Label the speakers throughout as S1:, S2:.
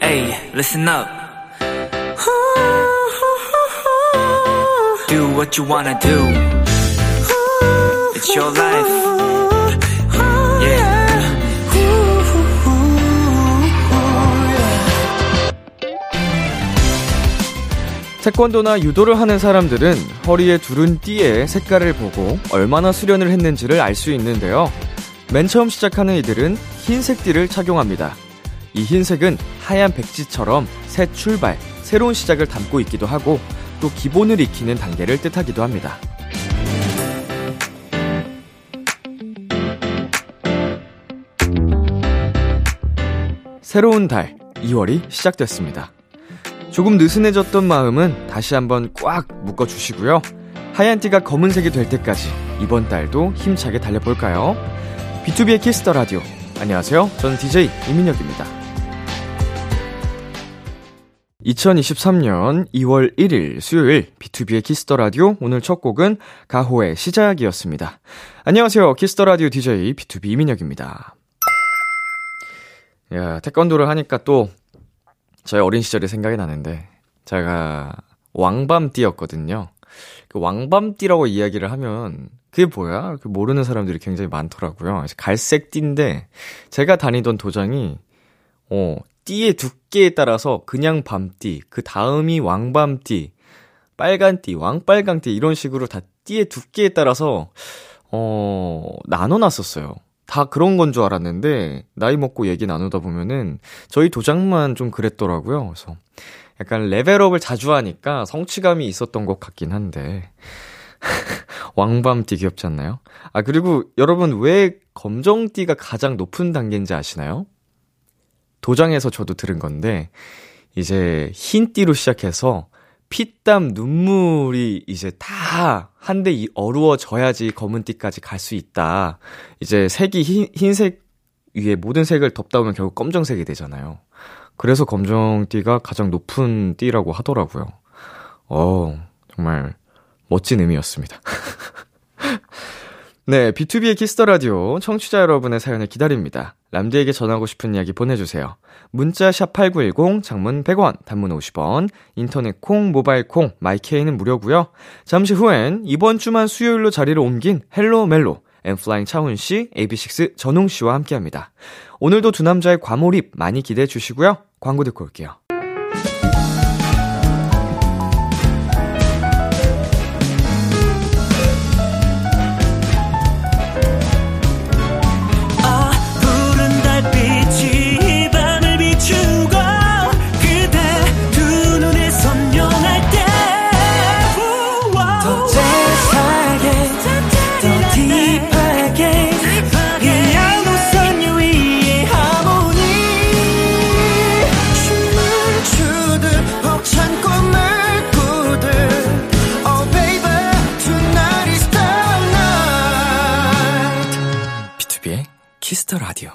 S1: Hey, listen up. Do what you wanna do. It's your life. Yeah.
S2: 태권도나 유도를 하는 사람들은 허리에 두른 띠의 색깔을 보고 얼마나 수련을 했는지를 알 수 있는데요. 맨 처음 시작하는 이들은 흰색 띠를 착용합니다. 이 흰색은 하얀 백지처럼 새 출발, 새로운 시작을 담고 있기도 하고 또 기본을 익히는 단계를 뜻하기도 합니다. 새로운 달, 2월이 시작됐습니다. 조금 느슨해졌던 마음은 다시 한번 꽉 묶어주시고요. 하얀 띠가 검은색이 될 때까지 이번 달도 힘차게 달려볼까요? BTOB의 키스 더 라디오. 안녕하세요. 저는 DJ 이민혁입니다. 2023년 2월 1일 수요일 BTOB의 키스 더 라디오 오늘 첫 곡은 가호의 시작이었습니다. 안녕하세요. 키스 더 라디오 DJ BTOB 이민혁입니다. 야, 태권도를 하니까 또 저의 어린 시절이 생각이 나는데 제가 왕밤띠였거든요. 그 왕밤띠라고 이야기를 하면 그게 뭐야? 그 모르는 사람들이 굉장히 많더라고요. 갈색 띠인데 제가 다니던 도장이 어, 띠의 두께에 따라서 그냥 밤띠, 그 다음이 왕밤띠, 빨간띠, 왕빨강띠 이런 식으로 다 띠의 두께에 따라서 어, 나눠 놨었어요. 다 그런 건 줄 알았는데 나이 먹고 얘기 나누다 보면은 저희 도장만 좀 그랬더라고요. 그래서 약간 레벨업을 자주 하니까 성취감이 있었던 것 같긴 한데 왕밤띠 귀엽지 않나요? 아 그리고 여러분 왜 검정띠가 가장 높은 단계인지 아시나요? 도장에서 저도 들은 건데 이제 흰띠로 시작해서 피땀 눈물이 이제 다 한데 어루워져야지 검은띠까지 갈 수 있다. 이제 색이 흰, 흰색 위에 모든 색을 덮다 보면 결국 검정색이 되잖아요. 그래서 검정띠가 가장 높은 띠라고 하더라고요. 어, 정말 멋진 의미였습니다. 네, BTOB의 키스 더 라디오 청취자 여러분의 사연을 기다립니다. 람디에게 전하고 싶은 이야기 보내주세요. 문자 샵 #8910 장문 100원, 단문 50원, 인터넷 콩, 모바일 콩, 마이 K는 무료고요. 잠시 후엔 이번 주만 수요일로 자리를 옮긴 헬로 멜로 엔플라잉 차훈 씨, AB6IX 전웅 씨와 함께합니다. 오늘도 두 남자의 과몰입 많이 기대해 주시고요. 광고 듣고 올게요. 키스 더 라디오.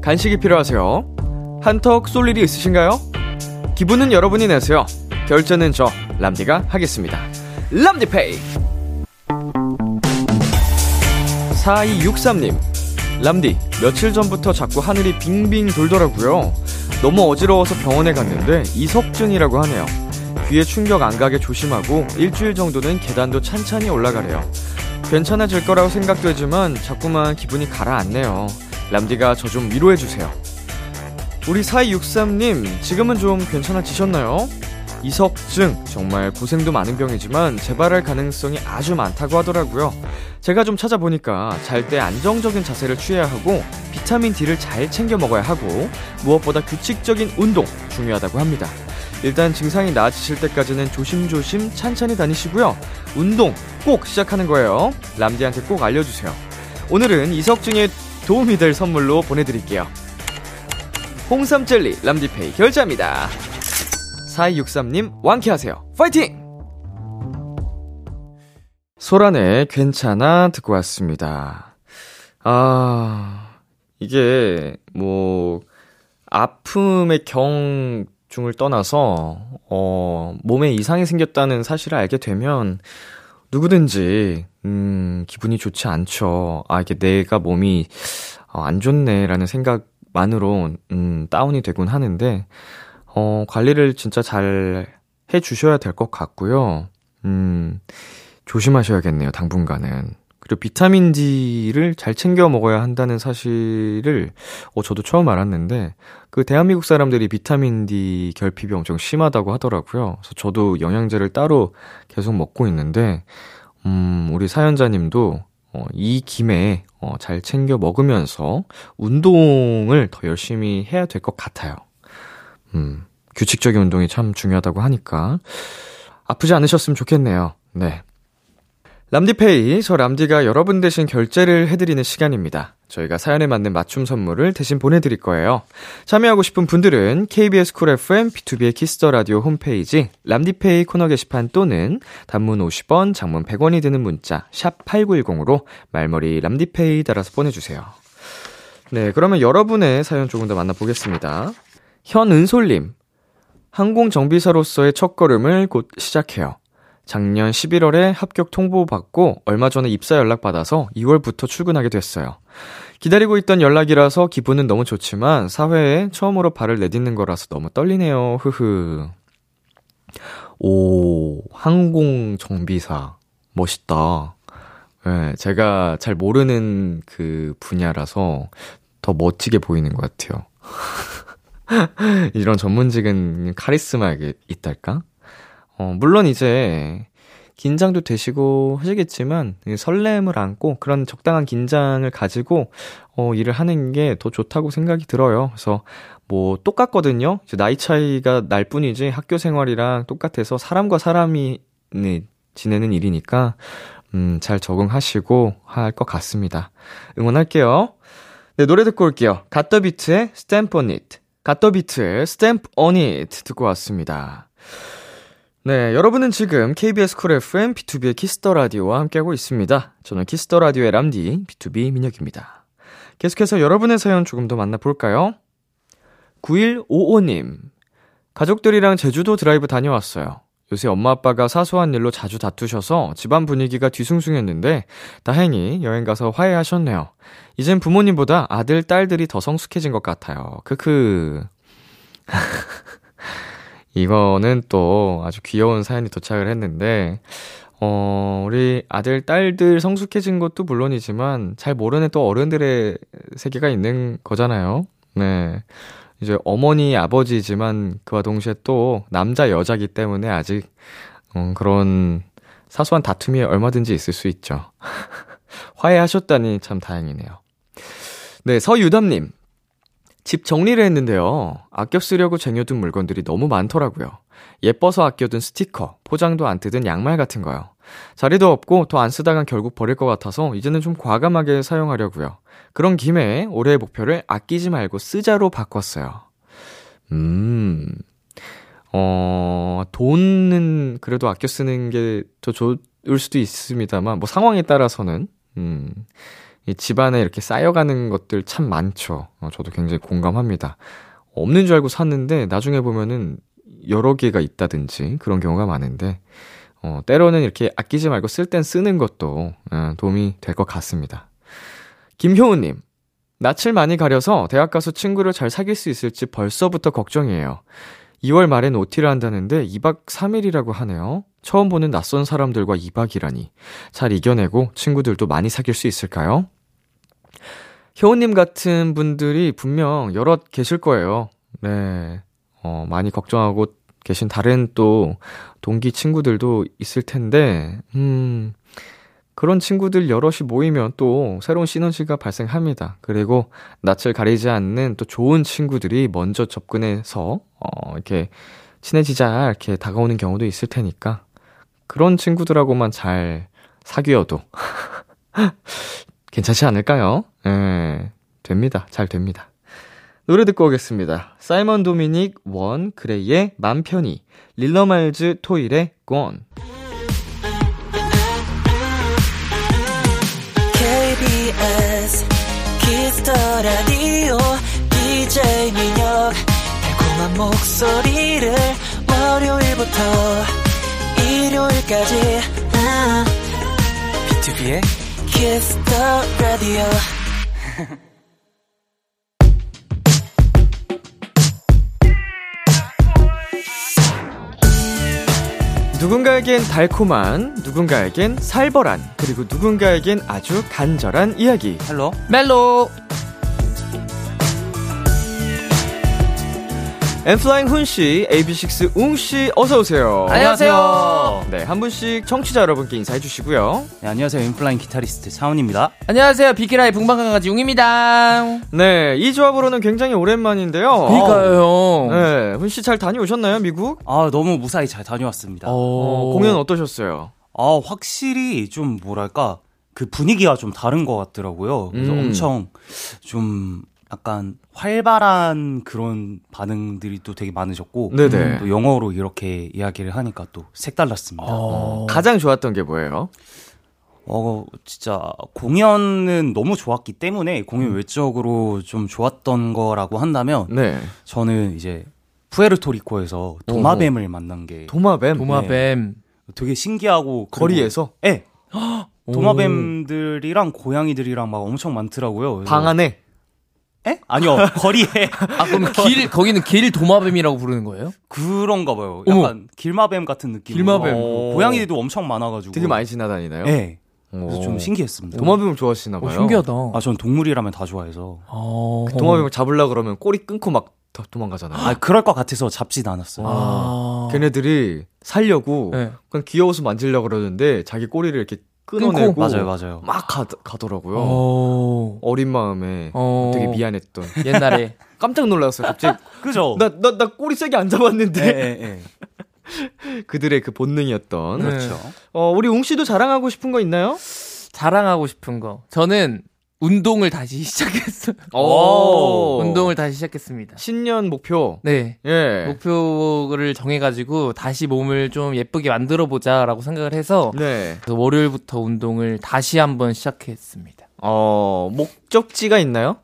S2: 간식이 필요하세요? 한턱 쏠 일이 있으신가요? 기분은 여러분이 내세요. 결제는 저 람디가 하겠습니다. 람디페이. 4263님. 람디, 며칠 전부터 자꾸 하늘이 빙빙 돌더라고요. 너무 어지러워서 병원에 갔는데 이석증이라고 하네요. 귀에 충격 안 가게 조심하고 일주일 정도는 계단도 찬찬히 올라가래요. 괜찮아질 거라고 생각되지만 자꾸만 기분이 가라앉네요. 람디가 저 좀 위로해주세요. 우리 4263님, 지금은 좀 괜찮아지셨나요? 이석증, 정말 고생도 많은 병이지만 재발할 가능성이 아주 많다고 하더라고요. 제가 좀 찾아보니까 잘 때 안정적인 자세를 취해야 하고 비타민 D를 잘 챙겨 먹어야 하고 무엇보다 규칙적인 운동 중요하다고 합니다. 일단 증상이 나아지실 때까지는 조심조심 천천히 다니시고요. 운동 꼭 시작하는 거예요. 람디한테 꼭 알려주세요. 오늘은 이석증에 도움이 될 선물로 보내드릴게요. 홍삼 젤리 람디페이 결제합니다. 4263님 완쾌하세요. 파이팅! 소란의 괜찮아 듣고 왔습니다. 아, 이게 뭐 아픔의 경 중을 떠나서, 어, 몸에 이상이 생겼다는 사실을 알게 되면 누구든지, 음, 기분이 좋지 않죠. 아, 이게 내가 몸이, 어, 안 좋네라는 생각만으로, 음, 다운이 되곤 하는데, 어, 관리를 진짜 잘 해 주셔야 될 것 같고요. 음, 조심하셔야겠네요, 당분간은. 그리고 비타민 D를 잘 챙겨 먹어야 한다는 사실을, 어, 저도 처음 알았는데, 그 대한민국 사람들이 비타민 D 결핍이 엄청 심하다고 하더라고요. 그래서 저도 영양제를 따로 계속 먹고 있는데, 음, 우리 사연자님도, 어, 이 김에, 어, 잘 챙겨 먹으면서 운동을 더 열심히 해야 될 것 같아요. 음, 규칙적인 운동이 참 중요하다고 하니까, 아프지 않으셨으면 좋겠네요. 네. 람디페이, 저 람디가 여러분 대신 결제를 해드리는 시간입니다. 저희가 사연에 맞는 맞춤 선물을 대신 보내드릴 거예요. 참여하고 싶은 분들은 KBS 쿨 FM, BTOB의 키스 더 라디오 홈페이지, 람디페이 코너 게시판 또는 단문 50원, 장문 100원이 드는 문자, 샵 8910으로 말머리 람디페이 달아서 보내주세요. 네, 그러면 여러분의 사연 조금 더 만나보겠습니다. 현은솔님, 항공정비사로서의 첫 걸음을 곧 시작해요. 작년 11월에 합격 통보 받고 얼마 전에 입사 연락 받아서 2월부터 출근하게 됐어요. 기다리고 있던 연락이라서 기분은 너무 좋지만 사회에 처음으로 발을 내딛는 거라서 너무 떨리네요. 흐흐. 오, 항공 정비사. 멋있다. 네, 제가 잘 모르는 그 분야라서 더 멋지게 보이는 것 같아요. 이런 전문직은 카리스마가 있달까? 어, 물론 이제 긴장도 되시고 하시겠지만 설렘을 안고 그런 적당한 긴장을 가지고 어, 일을 하는 게 더 좋다고 생각이 들어요. 그래서 뭐 똑같거든요. 이제 나이 차이가 날 뿐이지 학교 생활이랑 똑같아서 사람과 사람이 네, 지내는 일이니까 음, 잘 적응하시고 할 것 같습니다. 응원할게요. 네, 노래 듣고 올게요. 갓더비트의 Stamp on it. 갓더비트의 Stamp on it 듣고 왔습니다. 네, 여러분은 지금 KBS 쿨 FM BTOB의 키스 더 라디오와 함께하고 있습니다. 저는 키스 더 라디오의 람디 BTOB 민혁입니다. 계속해서 여러분의 사연 조금 더 만나볼까요? 9155님. 가족들이랑 제주도 드라이브 다녀왔어요. 요새 엄마 아빠가 사소한 일로 자주 다투셔서 집안 분위기가 뒤숭숭했는데 다행히 여행 가서 화해하셨네요. 이젠 부모님보다 아들, 딸들이 더 성숙해진 것 같아요. 크크. 이거는 또 아주 귀여운 사연이 도착을 했는데, 어, 우리 아들, 딸들 성숙해진 것도 물론이지만, 잘 모르는 또 어른들의 세계가 있는 거잖아요. 네. 이제 어머니, 아버지지만 그와 동시에 또 남자, 여자기 때문에 아직, 음, 그런 사소한 다툼이 얼마든지 있을 수 있죠. 화해하셨다니 참 다행이네요. 네, 서유담님. 집 정리를 했는데요. 아껴 쓰려고 쟁여둔 물건들이 너무 많더라고요. 예뻐서 아껴둔 스티커, 포장도 안 뜯은 양말 같은 거요. 자리도 없고 더 안 쓰다간 결국 버릴 것 같아서 이제는 좀 과감하게 사용하려고요. 그런 김에 올해의 목표를 아끼지 말고 쓰자로 바꿨어요. 음, 어, 돈은 그래도 아껴 쓰는 게 더 좋을 수도 있습니다만, 뭐 상황에 따라서는, 음, 이 집안에 이렇게 쌓여가는 것들 참 많죠. 어, 저도 굉장히 공감합니다. 없는 줄 알고 샀는데 나중에 보면은 여러 개가 있다든지 그런 경우가 많은데 어, 때로는 이렇게 아끼지 말고 쓸 땐 쓰는 것도 어, 도움이 될 것 같습니다. 김효우님, 낯을 많이 가려서 대학 가서 친구를 잘 사귈 수 있을지 벌써부터 걱정이에요. 2월 말엔 OT를 한다는데 2박 3일이라고 하네요. 처음 보는 낯선 사람들과 2박이라니. 잘 이겨내고 친구들도 많이 사귈 수 있을까요? 효우님 같은 분들이 분명 여럿 계실 거예요. 네. 어, 많이 걱정하고 계신 다른 또 동기 친구들도 있을 텐데, 음, 그런 친구들 여럿이 모이면 또 새로운 시너지가 발생합니다. 그리고 낯을 가리지 않는 또 좋은 친구들이 먼저 접근해서, 어, 이렇게 친해지자 이렇게 다가오는 경우도 있을 테니까, 그런 친구들하고만 잘 사귀어도 괜찮지 않을까요? 예, 됩니다. 잘 됩니다. 노래 듣고 오겠습니다. 사이먼 도미닉 원 그레이의 맘 편히 릴러말즈 토일의 권
S3: KBS 키스터 라디오 DJ 민혁 달콤한 목소리를 월요일부터 일요일까지 아 B2B의 Kiss the Radio.
S2: 누군가에겐 달콤한, 누군가에겐 살벌한, 그리고 누군가에겐 아주 간절한 이야기.
S3: 헬로.
S4: 멜로
S2: 엔플라잉 훈씨, AB6IX 웅씨, 어서오세요.
S4: 안녕하세요.
S2: 네, 한 분씩 청취자 여러분께 인사해 주시고요.
S5: 네, 안녕하세요. 엔플라잉 기타리스트 차훈입니다.
S4: 안녕하세요 비키라의 붕방강아지 웅입니다
S2: 네, 이 조합으로는 굉장히 오랜만인데요.
S4: 그니까요
S2: 네, 훈씨 잘 다녀오셨나요, 미국?
S5: 아, 너무 무사히 잘 다녀왔습니다.
S2: 어, 공연 어떠셨어요?
S5: 아, 확실히 좀 뭐랄까, 그 분위기가 좀 다른 것 같더라고요. 그래서
S2: 음.
S5: 엄청 좀 약간 활발한 그런 반응들이 또 되게 많으셨고,
S2: 네네.
S5: 또 영어로 이렇게 이야기를 하니까 또 색달랐습니다. 어,
S2: 가장 좋았던 게 뭐예요?
S5: 진짜 공연은 너무 좋았기 때문에 공연
S2: 음.
S5: 외적으로 좀 좋았던 거라고 한다면,
S2: 네.
S5: 저는 이제 푸에르토리코에서 도마뱀을 만난 게
S2: 도마뱀.
S4: 도마뱀
S5: 되게 신기하고
S2: 거리에서
S5: 예. 도마뱀들이랑 고양이들이랑 막 엄청 많더라고요.
S2: 방 안에
S5: 에? 아니요 거리에
S4: 아 그럼 길 거기는 길 도마뱀이라고 부르는 거예요?
S5: 그런가 봐요.
S4: 어머.
S5: 약간 길마뱀 같은 느낌.
S4: 길마뱀.
S2: 오.
S5: 고양이들도 엄청 많아가지고
S2: 되게 많이 지나다니나요?
S5: 예.
S2: 오.
S5: 그래서 좀 신기했습니다.
S2: 도마뱀을 좋아하시나
S4: 오,
S2: 봐요.
S4: 신기하다
S5: 아, 전 동물이라면 다 좋아해서.
S4: 어.
S2: 그 도마뱀을 잡으려 그러면 꼬리 끊고 막 도- 도망가잖아요.
S5: 아, 그럴 것 같아서 잡진 않았어요.
S4: 아.
S2: 걔네들이 살려고
S4: 네.
S2: 그냥 귀여워서 만지려고 그러는데 자기 꼬리를 이렇게 끊어내고
S5: 맞아요, 맞아요.
S2: 막 가, 가더라고요.
S4: 어.
S2: 어린 마음에
S4: 어.
S2: 되게 미안했던.
S4: 옛날에
S2: 깜짝 놀랐어요. 갑자기
S5: 그죠?
S2: 나나나 꼬리 세게 안 잡았는데
S5: 예, 예, 예.
S2: 그들의 그 본능이었던.
S4: 네.
S5: 그렇죠.
S2: 어 우리 웅 씨도 자랑하고 싶은 거 있나요?
S4: 자랑하고 싶은 거 저는 운동을 다시 시작했어요
S2: 오.
S4: 운동을 다시 시작했습니다
S2: 신년 목표.
S4: 네
S2: 예.
S4: 목표를 정해가지고 다시 몸을 좀 예쁘게 만들어 보자라고 생각을 해서
S2: 네.
S4: 그래서 월요일부터 운동을 다시 한번 시작했습니다.
S2: 어 목적지가 있나요?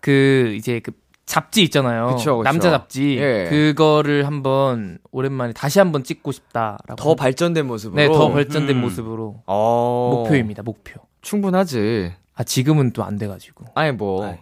S4: 그 이제 그 잡지 있잖아요.
S2: 그쵸, 그쵸.
S4: 남자 잡지.
S2: 예.
S4: 그거를 한번 오랜만에 다시 한번 찍고 싶다라고.
S2: 더 발전된 모습으로.
S4: 네, 더 발전된
S5: 음.
S4: 모습으로
S2: 어.
S4: 목표입니다. 목표.
S2: 충분하지.
S4: 아 지금은 또 안 돼가지고.
S2: 아니 뭐
S5: 네.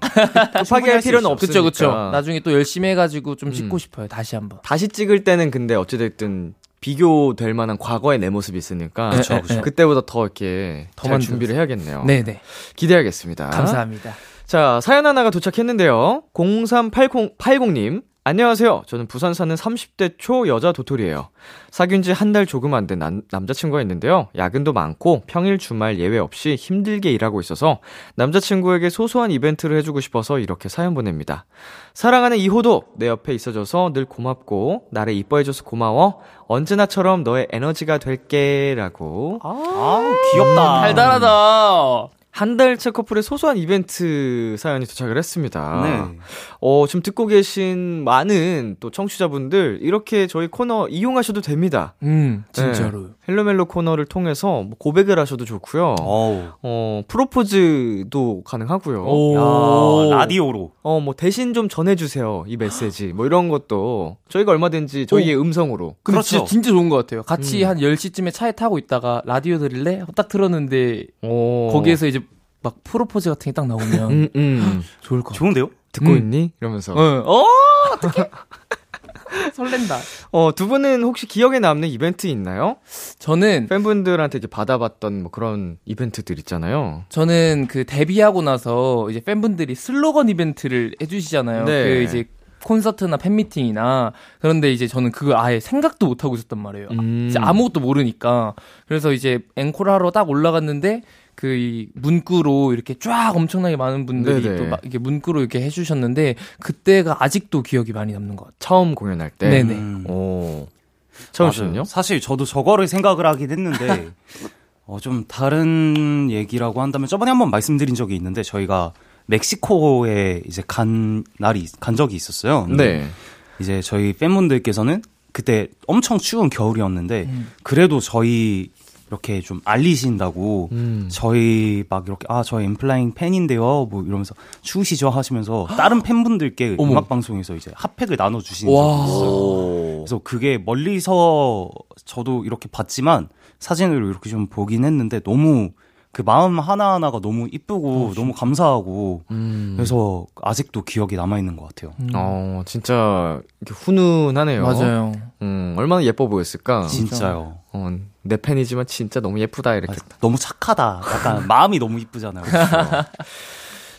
S2: 급하게 할 필요는 없으니까.
S4: 그쵸 그쵸. 나중에 또 열심히 해가지고 좀
S2: 음.
S4: 찍고 싶어요. 다시 한번.
S2: 다시 찍을 때는 근데 어찌됐든 비교될 만한 과거의 내 모습이 있으니까
S4: 그쵸, 그쵸.
S2: 그때보다 더 이렇게 더잘
S4: 만들어서.
S2: 준비를 해야겠네요.
S4: 네네.
S2: 기대하겠습니다.
S4: 감사합니다.
S2: 자, 사연 하나가 도착했는데요. 038080님. 안녕하세요. 저는 부산 사는 30대 초 여자 도토리예요. 사귄 지 한 달 조금 안 된 남자친구가 있는데요. 야근도 많고 평일 주말 예외 없이 힘들게 일하고 있어서 남자친구에게 소소한 이벤트를 해주고 싶어서 이렇게 사연 보냅니다. 사랑하는 이호도 내 옆에 있어줘서 늘 고맙고 나를 이뻐해줘서 고마워. 언제나처럼 너의 에너지가 될게 라고
S5: 아, 귀엽다.
S4: 달달하다.
S2: 한 달째 커플의 소소한 이벤트 사연이 도착을 했습니다.
S5: 네.
S2: 어, 지금 듣고 계신 많은 또 청취자분들 이렇게 저희 코너 이용하셔도 됩니다.
S4: 음 진짜로.
S2: 네. 헬로멜로 코너를 통해서 뭐 고백을 하셔도 좋고요.
S5: 어우.
S2: 어, 프로포즈도 가능하고요.
S4: 오.
S5: 야, 라디오로.
S2: 어, 뭐 대신 좀 전해 주세요. 이 메시지. 뭐 이런 것도 저희가 얼마든지 저희의 음성으로.
S4: 근데
S5: 그렇죠.
S4: 진짜, 진짜 좋은 것 같아요. 같이
S2: 음.
S4: 한 10시쯤에 차에 타고 있다가 라디오 들을래? 딱 틀었는데
S2: 어.
S4: 거기에서 이제 막 프로포즈 같은 게 딱 나오면
S2: 음, 음.
S4: 좋을 것.
S5: 좋은데요?
S2: 듣고
S4: 음.
S2: 있니? 이러면서.
S4: 어, 어 어떡해. 설렌다.
S2: 어, 두 분은 혹시 기억에 남는 이벤트 있나요?
S4: 저는
S2: 팬분들한테 이제 받아봤던 뭐 그런 이벤트들 있잖아요.
S4: 저는 그 데뷔하고 나서 이제 팬분들이 슬로건 이벤트를 해주시잖아요.
S2: 네.
S4: 그 이제 콘서트나 팬미팅이나 그런데 이제 저는 그걸 아예 생각도 못 하고 있었단 말이에요.
S2: 음.
S4: 아무것도 모르니까 그래서 이제 앵콜 하러 딱 올라갔는데 그 이 문구로 이렇게 쫙 엄청나게 많은 분들이
S2: 네네.
S4: 또막 이렇게 문구로 이렇게 해주셨는데 그때가 아직도 기억이 많이 남는 것 같아요.
S2: 처음 공연할 때.
S4: 네네.
S5: 음.
S2: 오. 처음
S5: 맞아요.
S2: 씨는요?
S5: 사실 저도 저거를 생각을 하긴 했는데 어, 좀 다른 얘기라고 한다면 저번에 한번 말씀드린 적이 있는데 저희가 멕시코에 이제 간 날이 간 적이 있었어요.
S2: 네.
S5: 이제 저희 팬분들께서는 그때 엄청 추운 겨울이었는데
S4: 음.
S5: 그래도 저희 이렇게 좀 알리신다고
S2: 음.
S5: 저희 막 이렇게 아 저희 엠플라잉 팬인데요 뭐 이러면서 추우시죠 하시면서 다른 팬분들께
S4: 어머.
S5: 음악 방송에서 이제 핫팩을 나눠 주시는 적이 있어요.
S2: 오.
S5: 그래서 그게 멀리서 저도 이렇게 봤지만 사진으로 이렇게 좀 보긴 했는데 너무 그 마음 하나하나가 너무 이쁘고 너무 감사하고
S2: 음.
S5: 그래서 아직도 기억이 남아 있는 것 같아요.
S2: 어, 진짜 훈훈하네요.
S4: 맞아요.
S2: 음, 얼마나 예뻐 보였을까?
S5: 진짜요.
S2: 어, 내 팬이지만 진짜 너무 예쁘다 이렇게.
S5: 아, 너무 착하다. 약간 마음이 너무 이쁘잖아요. 그래서.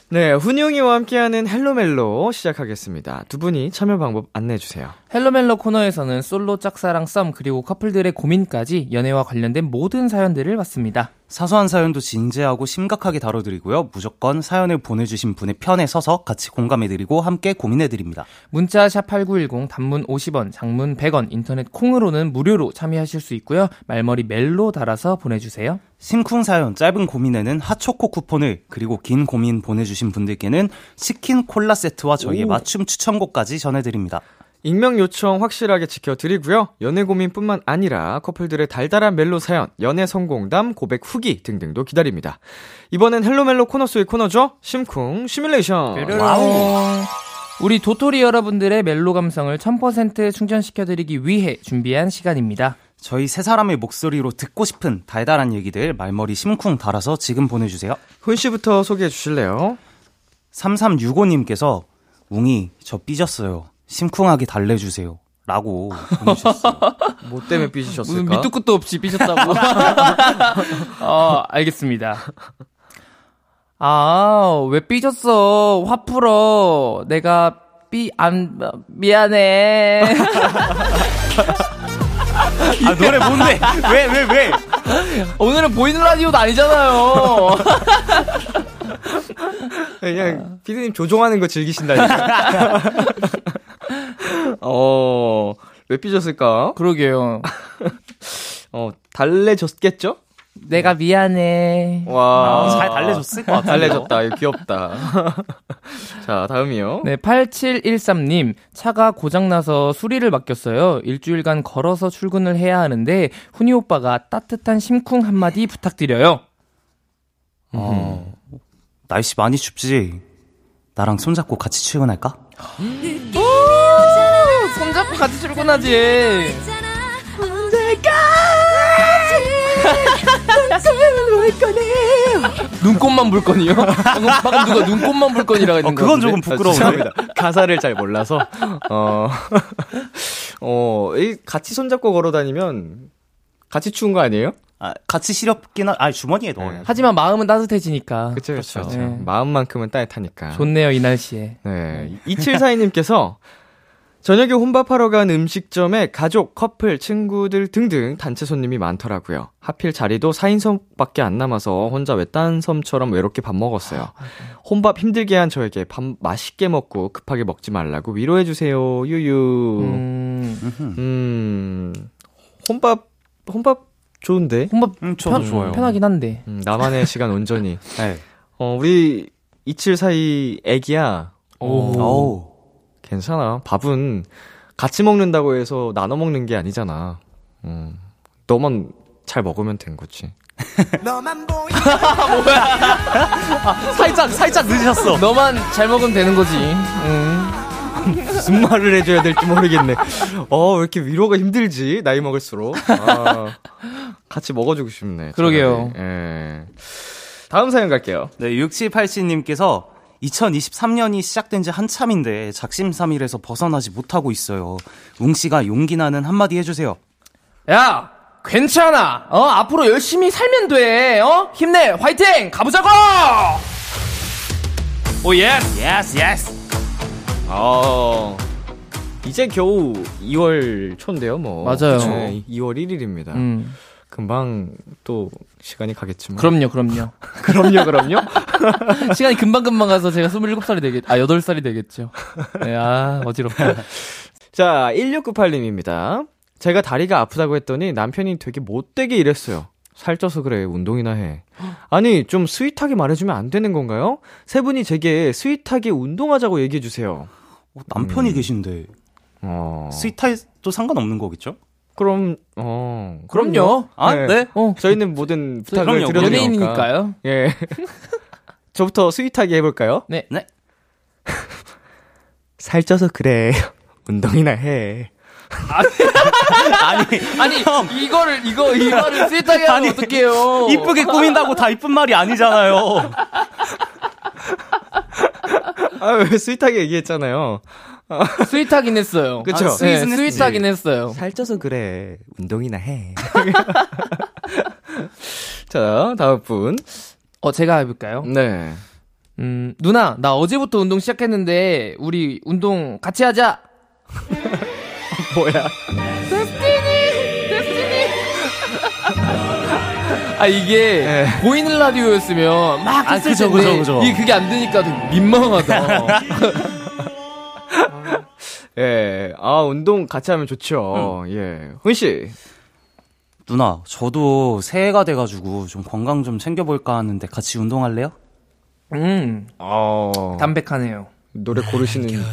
S2: 네, 훈웅이와 함께하는 헬로멜로 시작하겠습니다. 두 분이 참여 방법 안내해 주세요.
S4: 헬로멜로 코너에서는 솔로 짝사랑 썸 그리고 커플들의 고민까지 연애와 관련된 모든 사연들을 받습니다.
S5: 사소한 사연도 진지하고 심각하게 다뤄드리고요. 무조건 사연을 보내주신 분의 편에 서서 같이 공감해드리고 함께 고민해드립니다.
S4: 문자 샵8910 단문 50원, 장문 100원, 인터넷 콩으로는 무료로 참여하실 수 있고요. 말머리 멜로 달아서 보내주세요.
S5: 심쿵 사연, 짧은 고민에는 핫초코 쿠폰을, 그리고 긴 고민 보내주신 분들께는 치킨 콜라 세트와 저희의 맞춤 추천곡까지 전해드립니다.
S2: 익명 요청 확실하게 지켜드리고요. 연애 고민뿐만 아니라 커플들의 달달한 멜로 사연, 연애 성공담, 고백 후기 등등도 기다립니다. 이번엔 헬로멜로 코너 속의 코너죠. 심쿵 시뮬레이션.
S4: 우리 도토리 여러분들의 멜로 감성을 1000% 충전시켜드리기 위해 준비한 시간입니다.
S5: 저희 세 사람의 목소리로 듣고 싶은 달달한 얘기들 말머리 심쿵 달아서 지금 보내주세요.
S2: 훈 씨부터 소개해 주실래요?
S5: 3365님께서 웅이 저 삐졌어요. 심쿵하게 달래주세요. 라고 보내주셨어요.
S2: 뭐 때문에 삐지셨을까?
S4: 무슨 밑도 끝도 없이 삐졌다고. 어, 알겠습니다. 아, 왜 삐졌어? 화 풀어. 내가 삐, 안, 미안해.
S5: 아, 노래 뭔데? 왜, 왜, 왜?
S4: 오늘은 보이는 라디오도 아니잖아요.
S2: 그냥 피디님 조종하는 거 즐기신다니까. 어, 왜 삐졌을까?
S4: 그러게요.
S2: 어, 달래졌겠죠?
S4: 내가 미안해.
S2: 와.
S5: 아, 잘 달래줬을 것 같아요.
S2: 달래졌다. 이거 귀엽다. 자, 다음이요.
S4: 네, 8713님, 차가 고장나서 수리를 맡겼어요. 일주일간 걸어서 출근을 해야 하는데, 훈이 오빠가 따뜻한 심쿵 한마디 부탁드려요.
S5: 어, 날씨 많이 춥지? 나랑 손잡고 같이 출근할까?
S4: 같이 출근하지. 눈꽃만 물건이요? 방금, 방금 누가 눈꽃만 물건이라고 했는
S5: 어,
S4: 거
S5: 그건? 조금 부끄러운데.
S2: 죄송합니다. 가사를 잘 몰라서. 어, 어, 이 같이 손잡고 걸어 다니면 같이 추운 거 아니에요?
S5: 아, 같이 시렵긴 하, 아, 주머니에 넣어요.
S4: 하지만 마음은 따뜻해지니까.
S2: 그쵸, 그쵸.
S5: 그렇죠.
S4: 네.
S2: 마음만큼은 따뜻하니까.
S4: 좋네요, 이 날씨에.
S2: 네. 2742님께서 저녁에 혼밥하러 간 음식점에 가족, 커플, 친구들 등등 단체 손님이 많더라고요. 하필 자리도 4인석밖에 안 남아서 혼자 외딴 섬처럼 외롭게 밥 먹었어요. 혼밥 힘들게 한 저에게 밥 맛있게 먹고 급하게 먹지 말라고 위로해 주세요. 유유. 음,
S4: 음,
S2: 혼밥, 혼밥 좋은데?
S4: 혼밥
S5: 음, 저도
S4: 편,
S5: 좋아요.
S4: 편하긴 한데.
S2: 음, 나만의 시간 온전히.
S5: 네.
S2: 어, 우리 2742 애기야.
S4: 오.
S5: 어우.
S2: 괜찮아. 밥은 같이 먹는다고 해서 나눠 먹는 게 아니잖아. 음, 너만 잘 먹으면 된 거지.
S5: 살짝, 살짝 늦으셨어.
S4: 너만 잘 먹으면 되는 거지. 음.
S2: 무슨 말을 해줘야 될지 모르겠네. 어, 왜 이렇게 위로가 힘들지? 나이 먹을수록. 아, 같이 먹어주고 싶네.
S4: 그러게요.
S2: 차라리. 예. 다음 사연 갈게요.
S5: 네, 6787님께서 2023년이 시작된 지 한참인데 작심삼일에서 벗어나지 못하고 있어요. 웅 씨가 용기 나는 한마디 해주세요.
S4: 야, 괜찮아. 어, 앞으로 열심히 살면 돼. 어, 힘내. 화이팅! 가보자고!
S5: 오, yes, yes, yes.
S2: 어, 이제 겨우 2월 초인데요, 뭐.
S4: 맞아요.
S2: 네, 2월 1일입니다.
S4: 음.
S2: 금방 또 시간이 가겠지만.
S4: 그럼요, 그럼요.
S2: 그럼요, 그럼요.
S4: 시간이 금방금방 가서 제가 27살이 되겠, 아, 8살이 되겠죠. 네, 아, 어지럽다.
S2: 자, 1698님입니다. 제가 다리가 아프다고 했더니 남편이 되게 못되게 이랬어요. 살쪄서 그래, 운동이나 해. 아니, 좀 sweet하게 말해주면 안 되는 건가요? 세 분이 제게 sweet하게 운동하자고 얘기해주세요.
S5: 어, 남편이 계신데
S2: 어.
S5: sweet해도 상관없는 거겠죠?
S2: 그럼, 어.
S4: 그럼요.
S5: 아,
S2: 네.
S5: 네.
S4: 어,
S2: 저희는 모든 부탁을
S5: 그럼요.
S2: 되니까.
S4: 연예인이니까요.
S2: 예. 저부터 sweet하게 해볼까요?
S4: 네.
S5: 네.
S2: 살쪄서 그래. 운동이나 해.
S5: 아니,
S4: 아니 이거를 이거 이 말을 sweet하게 하면 어떡해요?
S5: 이쁘게 꾸민다고 다 이쁜 말이 아니잖아요.
S2: 아, 왜 sweet하게 얘기했잖아요.
S4: sweet하긴 했어요.
S2: 그쵸?
S4: 네,
S5: sweet은 했지.
S4: sweet하긴 했어요.
S2: 살쪄서 그래. 운동이나 해. 자, 다음 분.
S4: 어 제가 해볼까요?
S2: 네.
S4: 음 누나 나 어제부터 운동 시작했는데 우리 운동 같이 하자.
S2: 뭐야?
S4: 아 이게
S2: 네.
S4: 보이는 라디오였으면 막
S5: 아, 그죠, 그죠, 그죠.
S4: 이게 그게 안 되니까 되게 민망하다.
S2: 예. 아, 운동 같이 하면 좋죠. 예. 훈 씨.
S5: 누나, 저도 새해가 돼가지고 좀 건강 좀 챙겨볼까 하는데 같이 운동할래요?
S4: 음
S2: 어.
S4: 담백하네요.
S2: 노래 고르시는.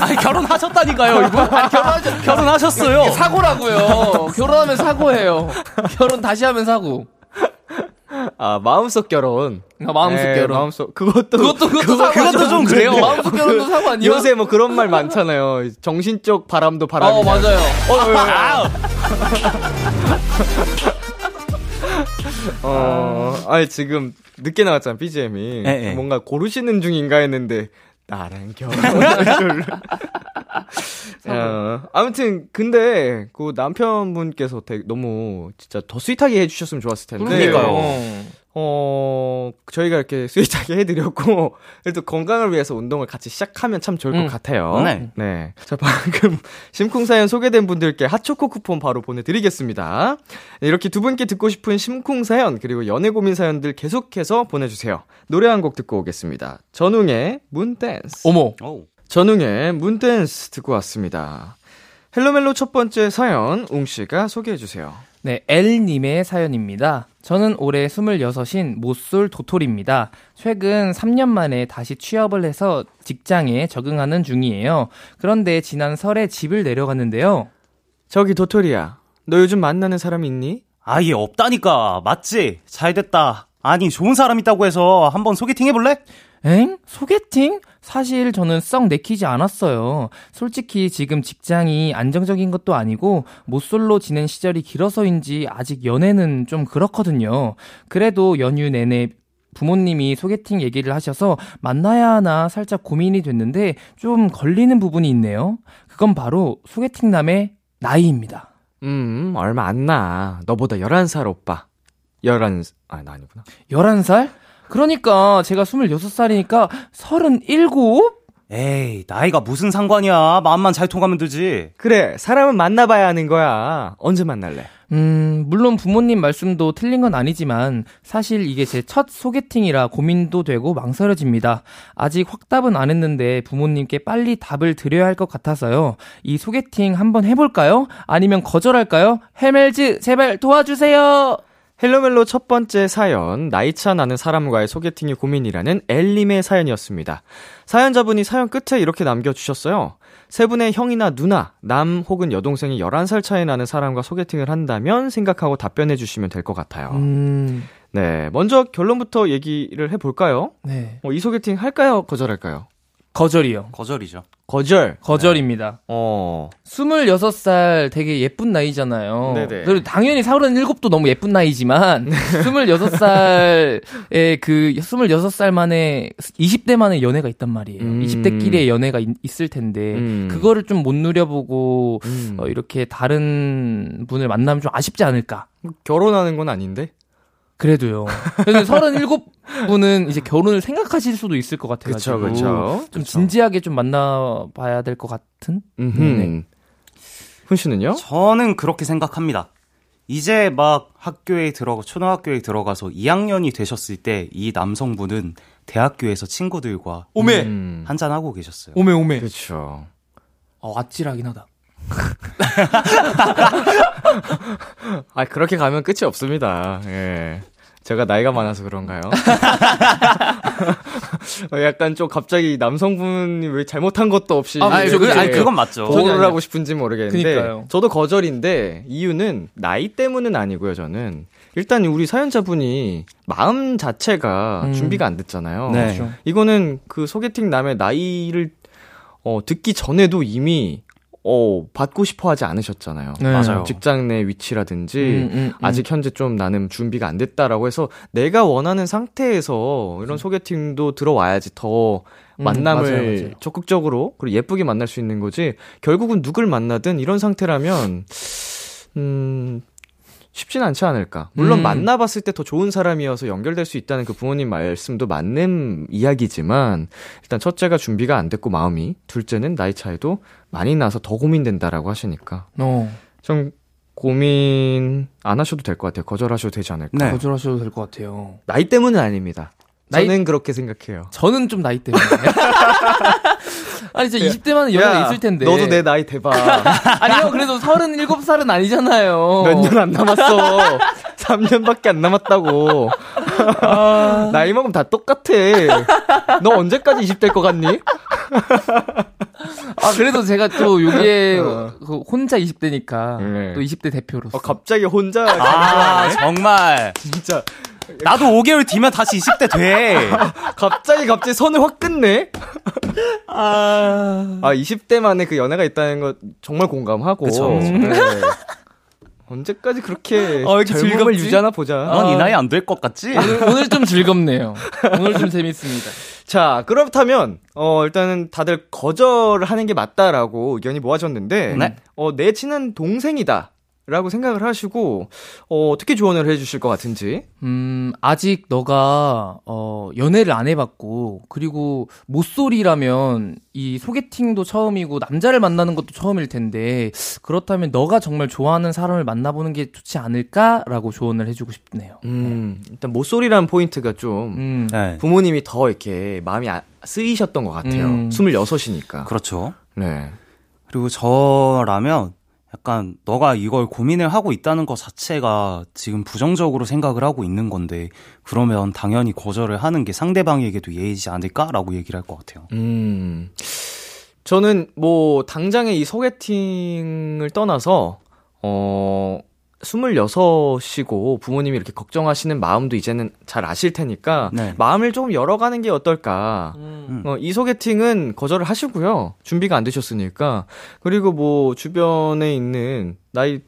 S5: 아니, 결혼하셨다니까요, 이거. 아니, 결혼하셨, 결혼하셨어요.
S4: 사고라고요. 결혼하면 사고예요. 결혼 다시 하면 사고.
S2: 아, 마음속 결혼.
S4: 아, 마음속
S2: 예,
S4: 결혼.
S2: 마음속. 그것도.
S4: 그것도 그것도
S5: 그것도
S4: 아니야?
S5: 좀 그래요.
S4: 마음속 결혼도 사고 아니야?
S2: 요새 뭐 그런 말 많잖아요. 정신적 바람도 바람이.
S4: 어 맞아요.
S2: 어, 아니, 지금 늦게 나왔잖아, BGM이.
S5: 예, 예.
S2: 뭔가 고르시는 중인가 했는데, 나랑 결혼할 줄. 어, 아무튼, 근데, 그 남편분께서 되게 너무 진짜 더 스윗하게 해주셨으면 좋았을 텐데.
S5: 그러니까요.
S2: 어, 저희가 이렇게 스윗하게 해드렸고, 그래도 건강을 위해서 운동을 같이 시작하면 참 좋을 것
S4: 음.
S2: 같아요.
S5: 네.
S2: 네. 자, 방금 심쿵 사연 소개된 분들께 핫초코 쿠폰 바로 보내드리겠습니다. 네, 이렇게 두 분께 듣고 싶은 심쿵 사연, 그리고 연애 고민 사연들 계속해서 보내주세요. 노래 한 곡 듣고 오겠습니다. 전웅의 Moondance.
S4: 어머.
S5: 오.
S2: 전웅의 Moondance 듣고 왔습니다. 헬로멜로 첫 번째 사연, 웅씨가 소개해주세요.
S4: 네, L님의 사연입니다. 저는 올해 26인 모쏠 도토리입니다. 최근 3년 만에 다시 취업을 해서 직장에 적응하는 중이에요. 그런데 지난 설에 집을 내려갔는데요.
S2: 저기 도토리야. 너 요즘 만나는 사람 있니?
S5: 아예 없다니까. 맞지? 잘 됐다. 아니, 좋은 사람 있다고 해서 한번 소개팅 해볼래?
S4: 엥? 소개팅? 사실 저는 썩 내키지 않았어요. 솔직히 지금 직장이 안정적인 것도 아니고 모쏠로 지낸 시절이 길어서인지 아직 연애는 좀 그렇거든요. 그래도 연휴 내내 부모님이 소개팅 얘기를 하셔서 만나야 하나 살짝 고민이 됐는데 좀 걸리는 부분이 있네요. 그건 바로 소개팅 남의 나이입니다.
S2: 음, 얼마 안 나. 너보다 11살 오빠. 11, 아, 나 아니구나.
S4: 11살? 그러니까 제가 26살이니까 37?
S5: 에이, 나이가 무슨 상관이야. 마음만 잘 통하면 되지.
S2: 그래, 사람은 만나봐야 하는 거야. 언제 만날래?
S4: 음, 물론 부모님 말씀도 틀린 건 아니지만 사실 이게 제 첫 소개팅이라 고민도 되고 망설여집니다. 아직 확답은 안 했는데 부모님께 빨리 답을 드려야 할 것 같아서요. 이 소개팅 한번 해볼까요? 아니면 거절할까요? 해멜즈 제발 도와주세요.
S2: 헬로멜로 첫 번째 사연, 나이차 나는 사람과의 소개팅이 고민이라는 엘님의 사연이었습니다. 사연자분이 사연 끝에 이렇게 남겨주셨어요. 세 분의 형이나 누나, 남 혹은 여동생이 11살 차이 나는 사람과 소개팅을 한다면 생각하고 답변해 주시면 될 것 같아요.
S4: 음,
S2: 네, 먼저 결론부터 얘기를 해볼까요?
S4: 네.
S2: 어, 이 소개팅 할까요? 거절할까요?
S4: 거절이요.
S5: 거절이죠.
S2: 거절.
S4: 거절입니다.
S2: 어,
S4: 26살 되게 예쁜 나이잖아요.
S2: 네네.
S4: 그리고 당연히 37도 너무 예쁜 나이지만, 26살에 그, 26살 만에, 20대 만에 연애가 있단 말이에요.
S2: 음.
S4: 20대끼리의 연애가 있, 을 텐데,
S2: 음.
S4: 그거를 좀 못 누려보고,
S2: 음.
S4: 어, 이렇게 다른 분을 만나면 좀 아쉽지 않을까.
S2: 결혼하는 건 아닌데?
S4: 그래도요. 그래서 37분은 이제 결혼을 생각하실 수도 있을 것 같아가지고.
S2: 그쵸, 그쵸.
S4: 좀 진지하게 좀 만나봐야 될 것 같은? 네네.
S2: 훈 씨는요?
S5: 저는 그렇게 생각합니다. 이제 막 학교에 들어가, 초등학교에 들어가서 2학년이 되셨을 때 이 남성분은 대학교에서 친구들과
S4: 오메!
S2: 음.
S5: 한잔 하고 계셨어요.
S4: 오메, 오메.
S2: 그쵸.
S4: 어, 아찔하긴 하다.
S2: 아, 그렇게 가면 끝이 없습니다. 예. 제가 나이가 많아서 그런가요? 어, 약간 좀 갑자기 남성분이 왜 잘못한 것도 없이.
S4: 아,
S5: 아니,
S4: 그.
S5: 아니, 그건 맞죠.
S2: 보호를. 하고 싶은지 모르겠는데.
S4: 그니까요.
S2: 저도 거절인데, 이유는 나이 때문은 아니고요, 저는. 일단 우리 사연자분이 마음 자체가
S4: 음.
S2: 준비가 안 됐잖아요.
S5: 네.
S4: 그렇죠.
S2: 이거는 그 소개팅 남의 나이를 어, 듣기 전에도 이미 어, 받고 싶어 하지 않으셨잖아요.
S4: 네.
S5: 맞아요.
S2: 직장 내 위치라든지
S4: 음, 음, 음.
S2: 아직 현재 좀 나는 준비가 안 됐다라고 해서 내가 원하는 상태에서
S4: 음.
S2: 이런 소개팅도 들어와야지 더 만남을
S4: 맞아요, 맞아요.
S2: 적극적으로 그리고 예쁘게 만날 수 있는 거지 결국은 누굴 만나든 이런 상태라면 음 쉽진 않지 않을까. 물론
S4: 음.
S2: 만나봤을 때 더 좋은 사람이어서 연결될 수 있다는 그 부모님 말씀도 맞는 이야기지만 일단 첫째가 준비가 안 됐고 마음이 둘째는 나이 차이도 많이 나서 더 고민된다라고 하시니까
S4: 어,
S2: 좀 고민 안 하셔도 될 것 같아요. 거절하셔도 되지 않을까.
S5: 네.
S4: 거절하셔도 될 것 같아요.
S2: 나이 때문은 아닙니다.
S4: 나이-
S2: 저는 그렇게 생각해요.
S4: 저는 좀 나이 때문에. 아니, 저 20대만 연애가 있을 텐데.
S2: 너도 내 나이 대봐.
S4: 아니요, 그래도 37살은 아니잖아요.
S2: 몇 년 안 남았어. 3년밖에 안 남았다고. 나이 먹으면 다 똑같아. 너 언제까지 20대일 것 같니?
S4: 아, 그래도 제가 또 여기에
S2: 어.
S4: 그 혼자 20대니까
S2: 네.
S4: 또 20대 대표로서.
S2: 어, 갑자기 혼자.
S5: 아, 정말.
S2: 진짜.
S5: 나도 5개월 뒤면 다시 20대 돼.
S2: 갑자기 갑자기 선을 확 끊네? 아, 20대 만에 그 연애가 있다는 거 정말 공감하고.
S5: 그쵸.
S2: 네. 언제까지 그렇게
S4: 어,
S2: 젊음을
S4: 즐겁지?
S2: 유지하나 보자.
S5: 넌 이 나이 안 될 것 같지?
S4: 오늘, 오늘 좀 즐겁네요. 오늘 좀 재밌습니다.
S2: 자, 그렇다면, 어, 일단은 다들 거절하는 게 맞다라고 의견이 모아졌는데,
S5: 네.
S2: 어, 내 친한 동생이다. 라고 생각을 하시고, 어, 어떻게 조언을 해 주실 것 같은지.
S4: 음, 아직 너가, 어, 연애를 안 해봤고, 그리고 모쏠이라면 이 소개팅도 처음이고, 남자를 만나는 것도 처음일 텐데, 그렇다면 너가 정말 좋아하는 사람을 만나보는 게 좋지 않을까라고 조언을 해주고 싶네요.
S2: 음, 일단 모쏠이라는 포인트가 좀,
S4: 음,
S5: 네.
S2: 부모님이 더 이렇게 마음이 아- 쓰이셨던 것 같아요.
S4: 음.
S2: 26이니까.
S5: 그렇죠.
S2: 네.
S5: 그리고 저라면 약간 너가 이걸 고민을 하고 있다는 것 자체가 지금 부정적으로 생각을 하고 있는 건데 그러면 당연히 거절을 하는 게 상대방에게도 예의지 않을까라고 얘기를 할 것 같아요.
S2: 음. 저는 뭐 당장에 이 소개팅을 떠나서 어 26이고 부모님이 이렇게 걱정하시는 마음도 이제는 잘 아실 테니까
S5: 네.
S2: 마음을 조금 열어가는 게 어떨까.
S4: 음.
S2: 어, 이 소개팅은 거절을 하시고요. 준비가 안 되셨으니까. 그리고 뭐 주변에 있는 나이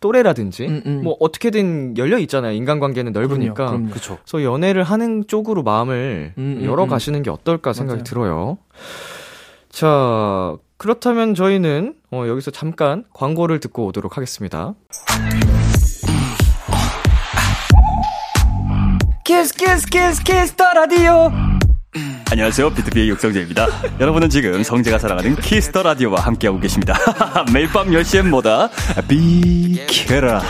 S2: 또래라든지
S4: 음, 음.
S2: 뭐 어떻게든 열려 있잖아요. 인간관계는 넓으니까.
S4: 그럼요, 그럼요.
S2: 그래서 연애를 하는 쪽으로 마음을
S4: 음, 음,
S2: 열어
S4: 음.
S2: 가시는 게 어떨까 생각이
S4: 맞아요.
S2: 들어요. 자, 그렇다면 저희는 어, 여기서 잠깐 광고를 듣고 오도록 하겠습니다.
S1: Kiss Kiss Kiss Kiss the Radio
S6: 안녕하세요. BTOB의 육성재입니다. 여러분은 지금 성재가 사랑하는 Kiss the Radio와 함께하고 계십니다. 매일 밤 10시엔 뭐다? 비키라.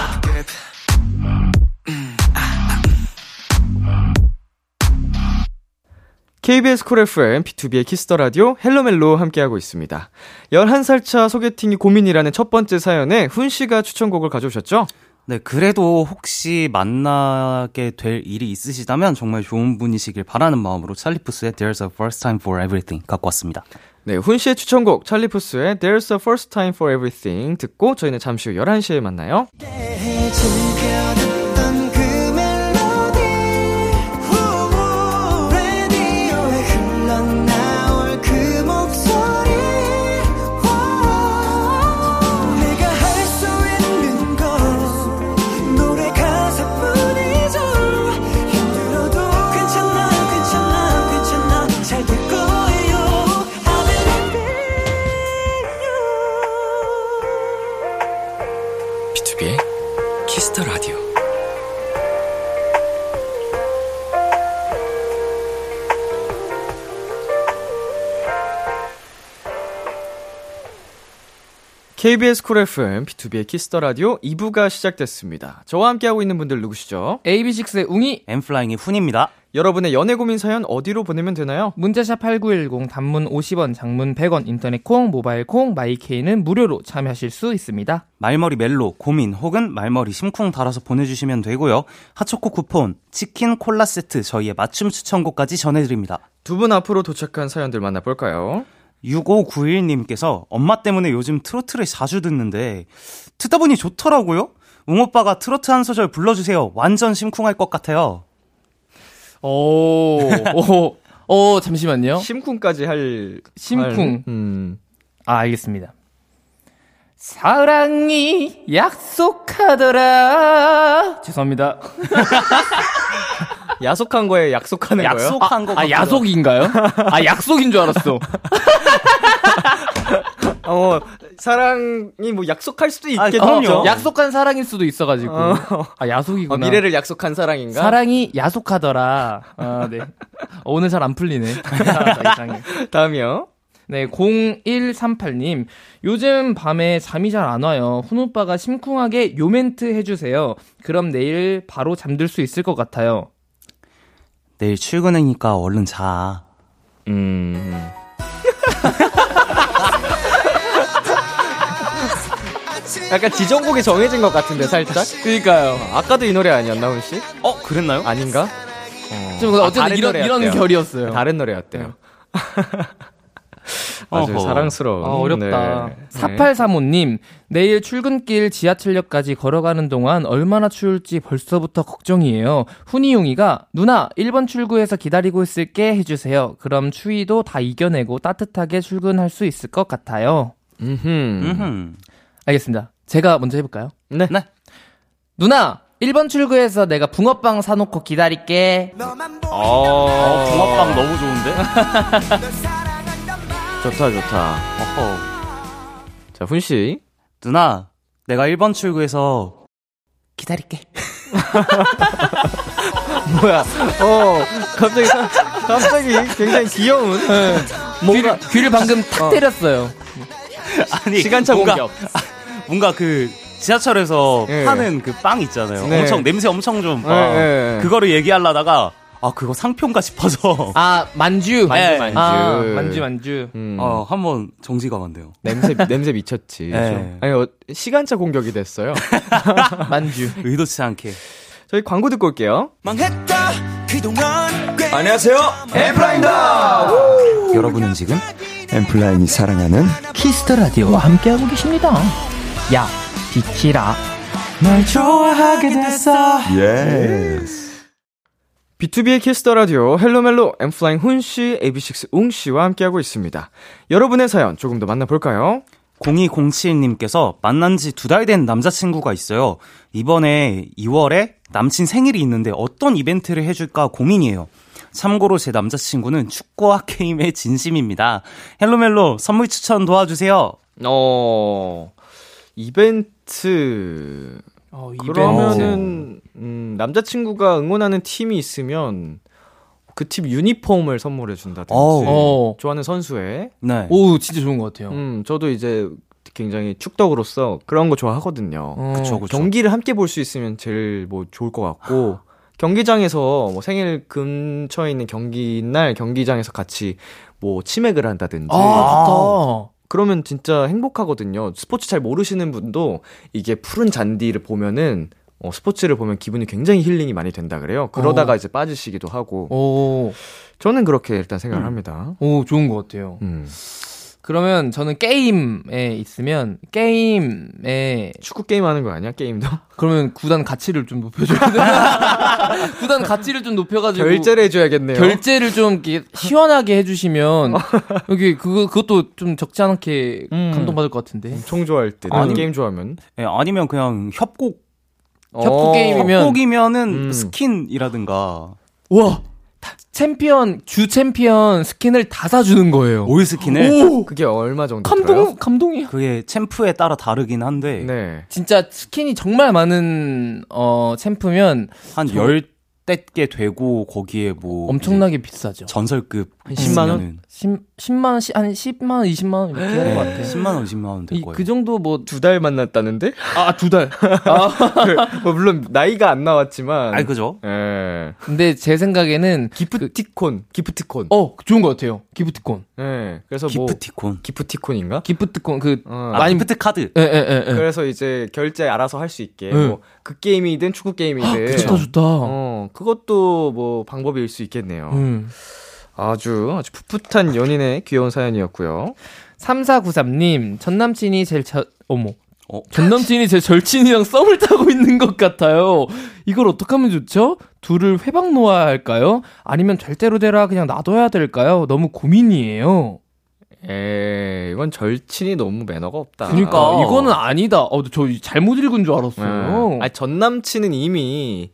S2: KBS 쿨 FM, B2B의 키스터 라디오, 헬로멜로 함께하고 있습니다. 11살 차 소개팅이 고민이라는 첫 번째 사연에 훈 씨가 추천곡을 가져오셨죠?
S5: 네, 그래도 혹시 만나게 될 일이 있으시다면 정말 좋은 분이시길 바라는 마음으로 찰리푸스의 There's a First Time for Everything 갖고 왔습니다.
S2: 네, 훈 씨의 추천곡 Charlie Puth의 There's a First Time for Everything 듣고 저희는 잠시 후 11시에 만나요. KBS 쿨 FM, B2B의 키스터 라디오 2부가 시작됐습니다. 저와 함께하고 있는 분들 누구시죠?
S4: AB6IX의 웅이
S5: N.Flying의 훈입니다.
S2: 여러분의 연애 고민 사연 어디로 보내면 되나요?
S4: 문자샵 8910 단문 50원, 장문 100원, 인터넷 콩, 모바일 콩, my K는 무료로 참여하실 수 있습니다.
S5: 말머리 멜로, 고민 혹은 말머리 심쿵 달아서 보내주시면 되고요. 핫초코 쿠폰, 치킨 콜라 세트 저희의 맞춤 추천곡까지 전해드립니다.
S2: 두 분 앞으로 도착한 사연들 만나볼까요?
S5: 6591님께서 엄마 때문에 요즘 트로트를 자주 듣는데 듣다 보니 좋더라고요. 웅 오빠가 트로트 한 소절 불러주세요. 완전 심쿵할 것 같아요.
S4: 오, 오, 오, 잠시만요.
S2: 심쿵까지 할.
S4: 심쿵.
S2: 할, 음.
S4: 아, 알겠습니다. 사랑이 약속하더라. 죄송합니다.
S2: 야속한 거에 약속하는 거예요?
S5: 약속한 거.
S4: 아, 야속인가요? 아, 약속인 줄 알았어.
S2: 어, 사랑이 뭐 약속할 수도
S5: 아,
S2: 있겠죠.
S5: 그럼요.
S4: 약속한 사랑일 수도 있어가지고. 아, 야속이구나.
S2: 어, 미래를 약속한 사랑인가?
S4: 사랑이 야속하더라. 아, 네. 어, 오늘 잘 안 풀리네. 아.
S2: 다음이요.
S4: 네, 0138님. 요즘 밤에 잠이 잘 안 와요. 훈오빠가 심쿵하게 요 멘트 해주세요. 그럼 내일 바로 잠들 수 있을 것 같아요.
S5: 내일 출근이니까 얼른 자.
S2: 음. 약간 지정곡이 정해진 것 같은데 살짝.
S4: 그니까요.
S2: 아까도 이 노래 아니었나 훈 씨?
S5: 어, 그랬나요?
S2: 아닌가?
S4: 좀
S2: 아,
S4: 어쨌든
S2: 다른
S4: 이런, 이런
S2: 노래였대요.
S4: 결이었어요.
S2: 다른 노래였대요. 아주
S5: 어허.
S2: 사랑스러운.
S4: 아, 어렵다.
S2: 네.
S4: 4835님, 내일 출근길 지하철역까지 걸어가는 동안 얼마나 추울지 벌써부터 걱정이에요. 훈이용이가, 누나, 1번 출구에서 기다리고 있을게 해주세요. 그럼 추위도 다 이겨내고 따뜻하게 출근할 수 있을 것 같아요.
S2: 음흠.
S5: 음흠.
S4: 알겠습니다. 제가 먼저 해볼까요?
S2: 네.
S5: 네.
S4: 누나, 1번 출구에서 내가 붕어빵 사놓고 기다릴게.
S5: 어, 붕어빵 너무 좋은데?
S2: 좋다, 좋다.
S5: 어허.
S2: 자, 훈 씨.
S5: 누나, 내가 1번 출구에서 기다릴게.
S2: 뭐야? 어, 갑자기, 사- 갑자기 굉장히 귀여운. 뭔가,
S4: 귀를, 귀를 방금 탁 때렸어요.
S5: 아니,
S2: 시간차
S5: 뭔가,
S2: 공격.
S5: 뭔가 그 지하철에서
S2: 예.
S5: 파는 그 빵 있잖아요.
S2: 네.
S5: 엄청 냄새 엄청 좋은 빵.
S2: 예, 예.
S5: 그거를 얘기하려다가 아 그거 상표인가 싶어서
S4: 아, 만주.
S5: 만주,
S2: 만주.
S4: 아, 만주, 만주.
S2: 음,
S5: 어 한번 정지가 간대요.
S2: 냄새, 냄새 미쳤지.
S5: 네.
S2: 아니, 어, 시간차 공격이 됐어요.
S4: 만주.
S5: 의도치 않게.
S2: 저희 광고 듣고 올게요.
S3: 망했다 그동안 꽤
S1: 안녕하세요. N.Flying다.
S7: 여러분은 지금 N.Flying이 사랑하는
S4: Kiss the Radio와 함께하고 계십니다. 야, 비키라.
S3: 널 좋아하게 됐어
S7: 예스
S2: B2B의 키스터 라디오 헬로멜로 N.Flying 훈 씨, AB6IX 웅 씨와 함께하고 있습니다. 여러분의 사연 조금 더 만나볼까요?
S5: 0207님께서 만난 지 두 달 된 남자친구가 있어요. 이번에 2월에 남친 생일이 있는데 어떤 이벤트를 해줄까 고민이에요. 참고로 제 남자친구는 축구와 게임의 진심입니다. 헬로멜로 선물 추천 도와주세요.
S2: 어, 이벤트.
S4: 어,
S2: 그러면은, 음, 남자친구가 응원하는 팀이 있으면 그 팀 유니폼을 선물해 준다든지.
S5: 어우.
S4: 어.
S2: 좋아하는 선수의.
S5: 네.
S4: 오, 진짜 좋은 것 같아요.
S2: 음, 저도 이제 굉장히 축덕으로서 그런 거 좋아하거든요.
S4: 어.
S5: 그쵸, 그쵸.
S2: 경기를 함께 볼 수 있으면 제일 뭐 좋을 것 같고 경기장에서 뭐 생일 근처에 있는 경기 날 경기장에서 같이 뭐 치맥을 한다든지
S4: 아, 좋다.
S2: 그러면 진짜 행복하거든요. 스포츠 잘 모르시는 분도 이게 푸른 잔디를 보면은 어, 스포츠를 보면 기분이 굉장히 힐링이 많이 된다 그래요. 그러다가
S4: 어.
S2: 이제 빠지시기도 하고
S4: 오,
S2: 저는 그렇게 일단 생각을 합니다.
S4: 오, 좋은 것 같아요.
S2: 음.
S4: 그러면 저는 게임에 있으면 게임에
S2: 축구 게임 하는 거 아니야? 게임도
S4: 그러면 구단 가치를 좀 높여줘야 돼. 구단 가치를 좀 높여가지고
S2: 결제를 해줘야겠네요.
S4: 결제를 좀 이렇게 시원하게 해주시면 여기 그거 그것도 좀 적지 않게
S2: 음.
S4: 감동받을 것 같은데.
S2: 엄청 좋아할 때
S5: 아니,
S2: 게임 좋아하면
S5: 예, 아니면 그냥 협곡
S4: 협곡
S2: 어.
S4: 게임이면
S5: 협곡이면은
S2: 음.
S5: 스킨이라든가
S4: 와 챔피언 주 챔피언 스킨을 다 사주는 거예요.
S5: all 스킨을
S4: 오
S2: 그게 얼마 정도
S4: 감동
S2: 들어요?
S4: 감동이야.
S5: 그게 챔프에 따라 다르긴 한데
S2: 네.
S4: 진짜 스킨이 정말 많은 어 챔프면
S5: 한
S4: 저-
S5: 열 댓개 되고 거기에 뭐
S4: 엄청나게 비싸죠.
S5: 전설급
S2: 한 10만 원?
S5: 있으면은
S4: 10, 10만 원, 한 10만 원, 20만 원 이렇게 하는 것
S5: 네,
S4: 같아요.
S5: 10만 원, 20만 원될
S4: 이,
S5: 거예요.
S4: 그 정도 뭐
S2: 두 달 만났다는데?
S4: 아, 두 달.
S2: 뭐 물론 나이가 안 나왔지만.
S5: 아이 그죠?
S2: 예.
S4: 근데 제 생각에는
S2: 기프티콘, 기프티콘.
S4: 어, 좋은 것 같아요. 기프트콘.
S2: 예. 그래서 뭐
S5: 기프티콘.
S2: 기프티콘인가?
S4: 기프트콘 그
S2: 어.
S5: 아,
S4: 많이-
S5: 기프트 카드.
S4: 예, 예, 예, 예.
S2: 그래서 이제 결제 알아서 할 수 있게
S4: 네.
S2: 뭐그 게임이든 축구 게임이든
S4: 좋다, 좋다.
S2: 어, 그것도 뭐 방법일 수 있겠네요.
S4: 음.
S2: 아주 아주 풋풋한 연인의 귀여운 사연이었고요.
S4: 3493님, 전 남친이 제일 저, 어머.
S5: 어?
S4: 전 남친이 제 절친이랑 썸을 타고 있는 것 같아요. 이걸 어떻게 하면 좋죠? 둘을 회방 놓아야 할까요? 아니면 될 대로 되라 그냥 놔둬야 될까요? 너무 고민이에요.
S2: 에 이건 절친이 너무 매너가 없다.
S4: 그러니까
S5: 어.
S4: 이거는 아니다. 어, 저 잘못 읽은 줄 알았어요.
S2: 네. 아니 전 남친은 이미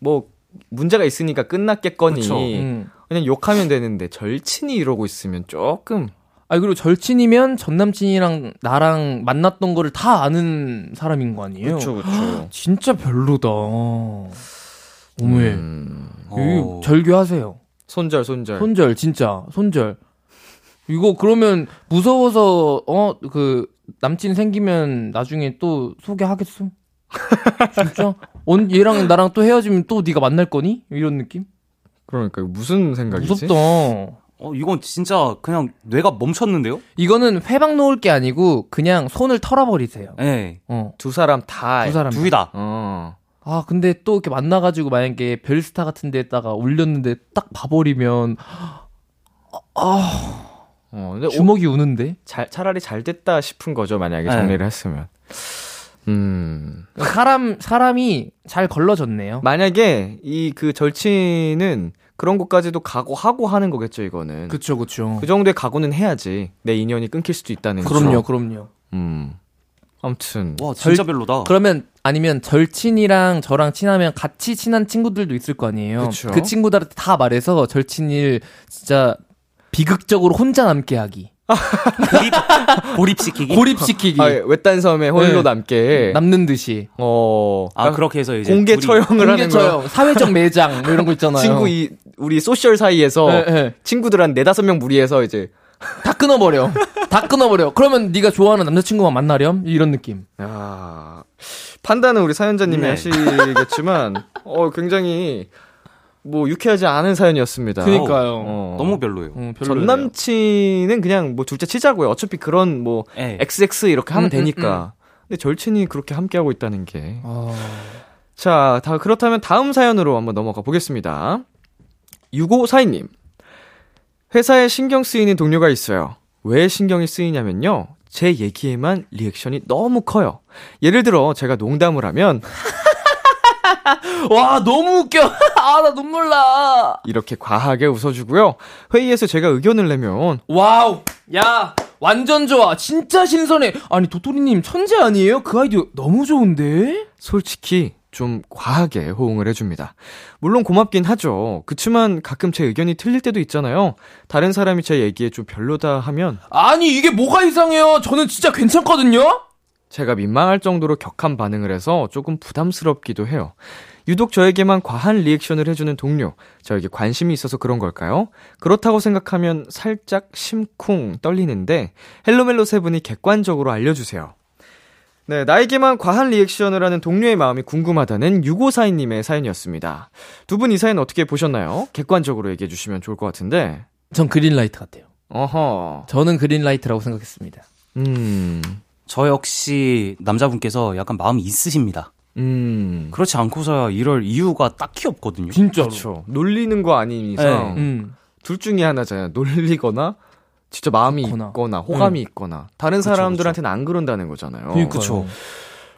S2: 뭐 문제가 있으니까 끝났겠거니
S5: 그쵸.
S4: 음.
S2: 그냥 욕하면 되는데 절친이 이러고 있으면 조금
S4: 아니 그리고 절친이면 전 남친이랑 나랑 만났던 거를 다 아는 사람인 거 아니에요?
S2: 그렇죠.
S4: 진짜 별로다. 어머에
S2: 음,
S5: 어.
S4: 절교하세요.
S2: 손절 손절.
S4: 손절 진짜 손절. 이거 그러면 무서워서 어 그 남친 생기면 나중에 또 소개하겠어? 진짜? 언 얘랑 나랑 또 헤어지면 또 네가 만날 거니? 이런 느낌?
S2: 그러니까 이거 무슨 생각이지?
S4: 무섭다.
S5: 어, 이건 진짜 그냥 뇌가 멈췄는데요?
S4: 이거는 회방 놓을 게 아니고 그냥 손을 털어버리세요.
S5: 네.
S4: 어.
S2: 두 사람 다.
S4: 두 사람.
S5: 둘이 다.
S2: 어.
S4: 아 근데 또 이렇게 만나가지고 만약에 별스타 같은 데다가 올렸는데 딱 봐버리면
S2: 어. 근데 오-
S4: 주먹이 우는데
S2: 잘 차라리 잘 됐다 싶은 거죠 만약에
S5: 네.
S2: 정리를 했으면. 음.
S4: 사람 사람이 잘 걸러졌네요.
S2: 만약에 이 그 절친은 그런 것까지도 각오하고 하는 거겠죠 이거는. 그,
S4: 그쵸 그쵸.
S2: 정도의 각오는 해야지 내 인연이 끊길 수도 있다는 거죠.
S4: 그럼요 그럼요.
S2: 음. 아무튼
S5: 와, 진짜 별로다.
S4: 그러면 아니면 절친이랑 저랑 친하면 같이 친한 친구들도 있을 거 아니에요.
S2: 그쵸.
S4: 그 친구들한테 다 말해서 절친을 진짜 비극적으로 혼자 남게 하기.
S5: 고립, 고립시키기?
S4: 고립시키기.
S2: 아, 외딴 섬에 홀로
S4: 네.
S2: 남게
S4: 남는 듯이.
S2: 어.
S5: 아, 그렇게 해서 이제.
S2: 공개
S5: 둘이-
S2: 처형을 하는 거.
S4: 공개처형, 사회적 매장 뭐 이런 거 있잖아요.
S2: 친구 이 우리 소셜 사이에서
S4: 네, 네.
S2: 친구들 한 네다섯 명 무리해서 이제
S4: 다 끊어버려. 다 끊어버려. 그러면 네가 좋아하는 남자친구만 만나렴? 이런 느낌.
S2: 야, 판단은 우리 사연자님이
S5: 네.
S2: 하시겠지만, 어, 굉장히, 뭐, 유쾌하지 않은 사연이었습니다.
S4: 그니까요.
S2: 어.
S5: 너무 별로예요.
S4: 음,
S2: 전. 남친은 그냥 뭐 둘째 치자고요. 어차피 그런 뭐,
S5: 네.
S2: XX 이렇게 하면
S4: 음, 음,
S2: 되니까. 근데 절친이 그렇게 함께 하고 있다는 게.
S4: 아...
S2: 자, 다, 그렇다면 다음 사연으로 한번 넘어가 보겠습니다. 6542님. 회사에 신경 쓰이는 동료가 있어요. 왜 신경이 쓰이냐면요. 제 얘기에만 리액션이 너무 커요. 예를 들어, 제가 농담을 하면,
S4: 와, 너무 웃겨. 아, 나 눈물 나.
S2: 이렇게 과하게 웃어주고요. 회의에서 제가 의견을 내면,
S4: 와우. 야, 완전 좋아. 진짜 신선해. 아니, 도토리님 천재 아니에요? 그 아이디어 너무 좋은데?
S2: 솔직히 좀 과하게 호응을 해줍니다. 물론 고맙긴 하죠. 그치만 가끔 제 의견이 틀릴 때도 있잖아요. 다른 사람이 제 얘기에 좀 별로다 하면,
S4: 아니, 이게 뭐가 이상해요? 저는 진짜 괜찮거든요?
S2: 제가 민망할 정도로 격한 반응을 해서 조금 부담스럽기도 해요. 유독 저에게만 과한 리액션을 해주는 동료, 저에게 관심이 있어서 그런 걸까요? 그렇다고 생각하면 살짝 심쿵 떨리는데, 헬로멜로 세 분이 객관적으로 알려주세요. 네, 나에게만 과한 리액션을 하는 동료의 마음이 궁금하다는 6542님의 사연이었습니다. 두 분 이 사연 어떻게 보셨나요? 객관적으로 얘기해 주시면 좋을 것 같은데.
S4: 전 그린라이트 같아요.
S2: 어허.
S4: 저는 그린라이트라고 생각했습니다.
S2: 음,
S5: 저 역시 남자분께서 약간 마음이 있으십니다.
S2: 음.
S5: 그렇지 않고서야 이럴 이유가 딱히 없거든요.
S4: 진짜로.
S2: 그렇죠. 놀리는 거 아닌 이상
S5: 네.
S4: 음.
S2: 둘 중에 하나잖아요. 놀리거나 진짜 마음이
S4: 좋거나.
S2: 있거나 호감이 있거나 다른
S5: 그쵸,
S2: 사람들한테는 안 그런다는 거잖아요.
S5: 그쵸.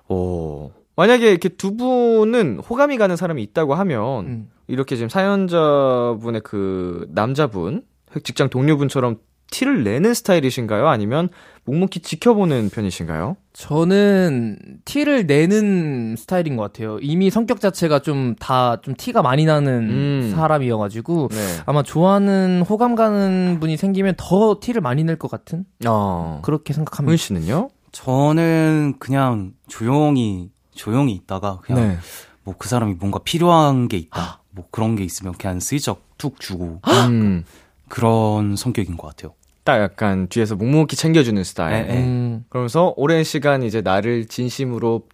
S2: 오. 만약에 이렇게 두 분은 호감이 가는 사람이 있다고 하면
S4: 음.
S2: 이렇게 지금 사연자분의 그 남자분 직장 동료분처럼 티를 내는 스타일이신가요? 아니면 묵묵히 지켜보는 편이신가요?
S4: 저는 티를 내는 스타일인 것 같아요. 이미 성격 자체가 좀다좀 티가 많이 나는
S2: 음.
S4: 사람이어가지고
S2: 네.
S4: 아마 좋아하는 호감 가는 분이 생기면 더 티를 많이 낼 것 같은
S2: 어.
S4: 그렇게
S2: 훈
S4: 생각합니다.
S2: 씨는요?
S5: 저는 그냥 조용히, 조용히 있다가 그냥
S2: 네.
S5: 뭐그 사람이 뭔가 필요한 게 있다. 뭐 그런 게 있으면 그냥 슬쩍 툭 주고
S2: 음.
S5: 그런 성격인 것 같아요.
S2: 딱 약간 뒤에서 묵묵히 챙겨주는 스타일.
S5: 네, 네.
S4: 음,
S2: 그러면서 오랜 시간 이제 나를 진심으로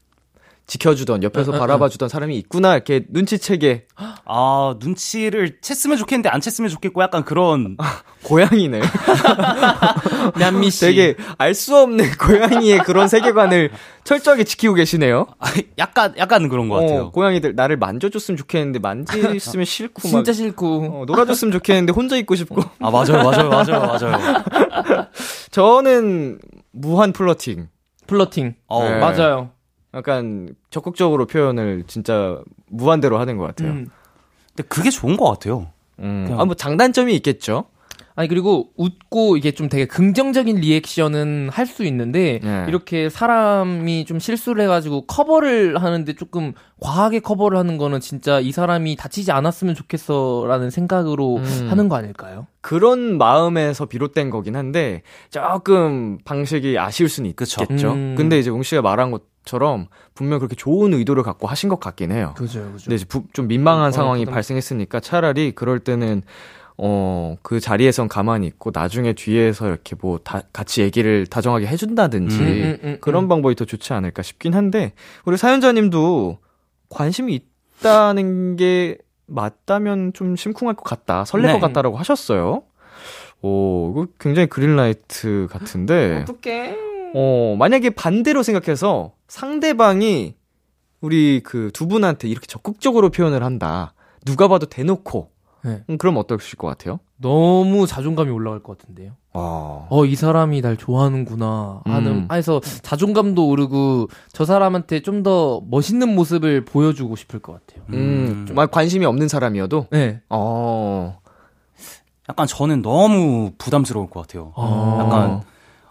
S2: 지켜주던 옆에서 바라봐주던 사람이 있구나 이렇게 눈치채게
S5: 아, 눈치를 챘으면 좋겠는데 안 챘으면 좋겠고 약간 그런
S2: 고양이네.
S4: 남미 씨.
S2: 되게 알 수 없는 고양이의 그런 세계관을 철저하게 지키고 계시네요.
S5: 아, 약간 약간 그런 것 같아요.
S2: 어, 고양이들 나를 만져줬으면 좋겠는데 만지으면 싫고 막
S4: 진짜 싫고.
S2: 어, 놀아줬으면 좋겠는데 혼자 있고 싶고.
S5: 아 맞아요, 맞아요, 맞아요, 맞아요.
S2: 저는 무한 플러팅.
S4: 플러팅.
S5: 어,
S2: 네.
S4: 맞아요.
S2: 약간 적극적으로 표현을 진짜 무한대로 하는 것 같아요.
S4: 음.
S5: 근데 그게 좋은 것 같아요.
S2: 음. 아, 뭐 장단점이 있겠죠.
S4: 아니 그리고 웃고 이게 좀 되게 긍정적인 리액션은 할 수 있는데
S2: 네.
S4: 이렇게 사람이 좀 실수를 해가지고 커버를 하는데 조금 과하게 커버를 하는 거는 진짜 이 사람이 다치지 않았으면 좋겠어라는 생각으로
S2: 음.
S4: 하는 거 아닐까요?
S2: 그런 마음에서 비롯된 거긴 한데 조금 방식이 아쉬울 수는
S5: 그쵸.
S2: 있겠죠.
S4: 음.
S2: 근데 이제 웅 씨가 말한 것 처럼 분명 그렇게 좋은 의도를 갖고 하신 것 같긴 해요.
S4: 그죠, 그죠.
S2: 근데 이제 부- 좀 민망한
S4: 어,
S2: 상황이
S4: 부담-
S2: 발생했으니까 차라리 그럴 때는 어, 그 자리에선 가만히 있고 나중에 뒤에서 이렇게 뭐 다, 같이 얘기를 다정하게 해준다든지
S5: 음,
S4: 음, 음,
S2: 그런
S4: 음.
S2: 방법이 더 좋지 않을까 싶긴 한데 우리 사연자님도 관심이 있다는 게 맞다면 좀 심쿵할 것 같다, 설렐
S5: 네.
S2: 것 같다라고 하셨어요. 오, 이거 굉장히 그린라이트 같은데.
S4: 어떡해.
S2: 어, 만약에 반대로 생각해서 상대방이 우리 그 두 분한테 이렇게 적극적으로 표현을 한다. 누가 봐도 대놓고.
S4: 네.
S2: 음, 그럼 어떠실 것 같아요?
S4: 너무 자존감이 올라갈 것 같은데요.
S2: 어.
S4: 어, 이 사람이 날 좋아하는구나 하는,
S2: 음.
S4: 해서 자존감도 오르고 저 사람한테 좀 더 멋있는 모습을 보여주고 싶을 것 같아요.
S2: 음, 정말 관심이 없는 사람이어도?
S4: 네.
S2: 어.
S5: 약간 저는 너무 부담스러울 것 같아요.
S4: 어.
S5: 약간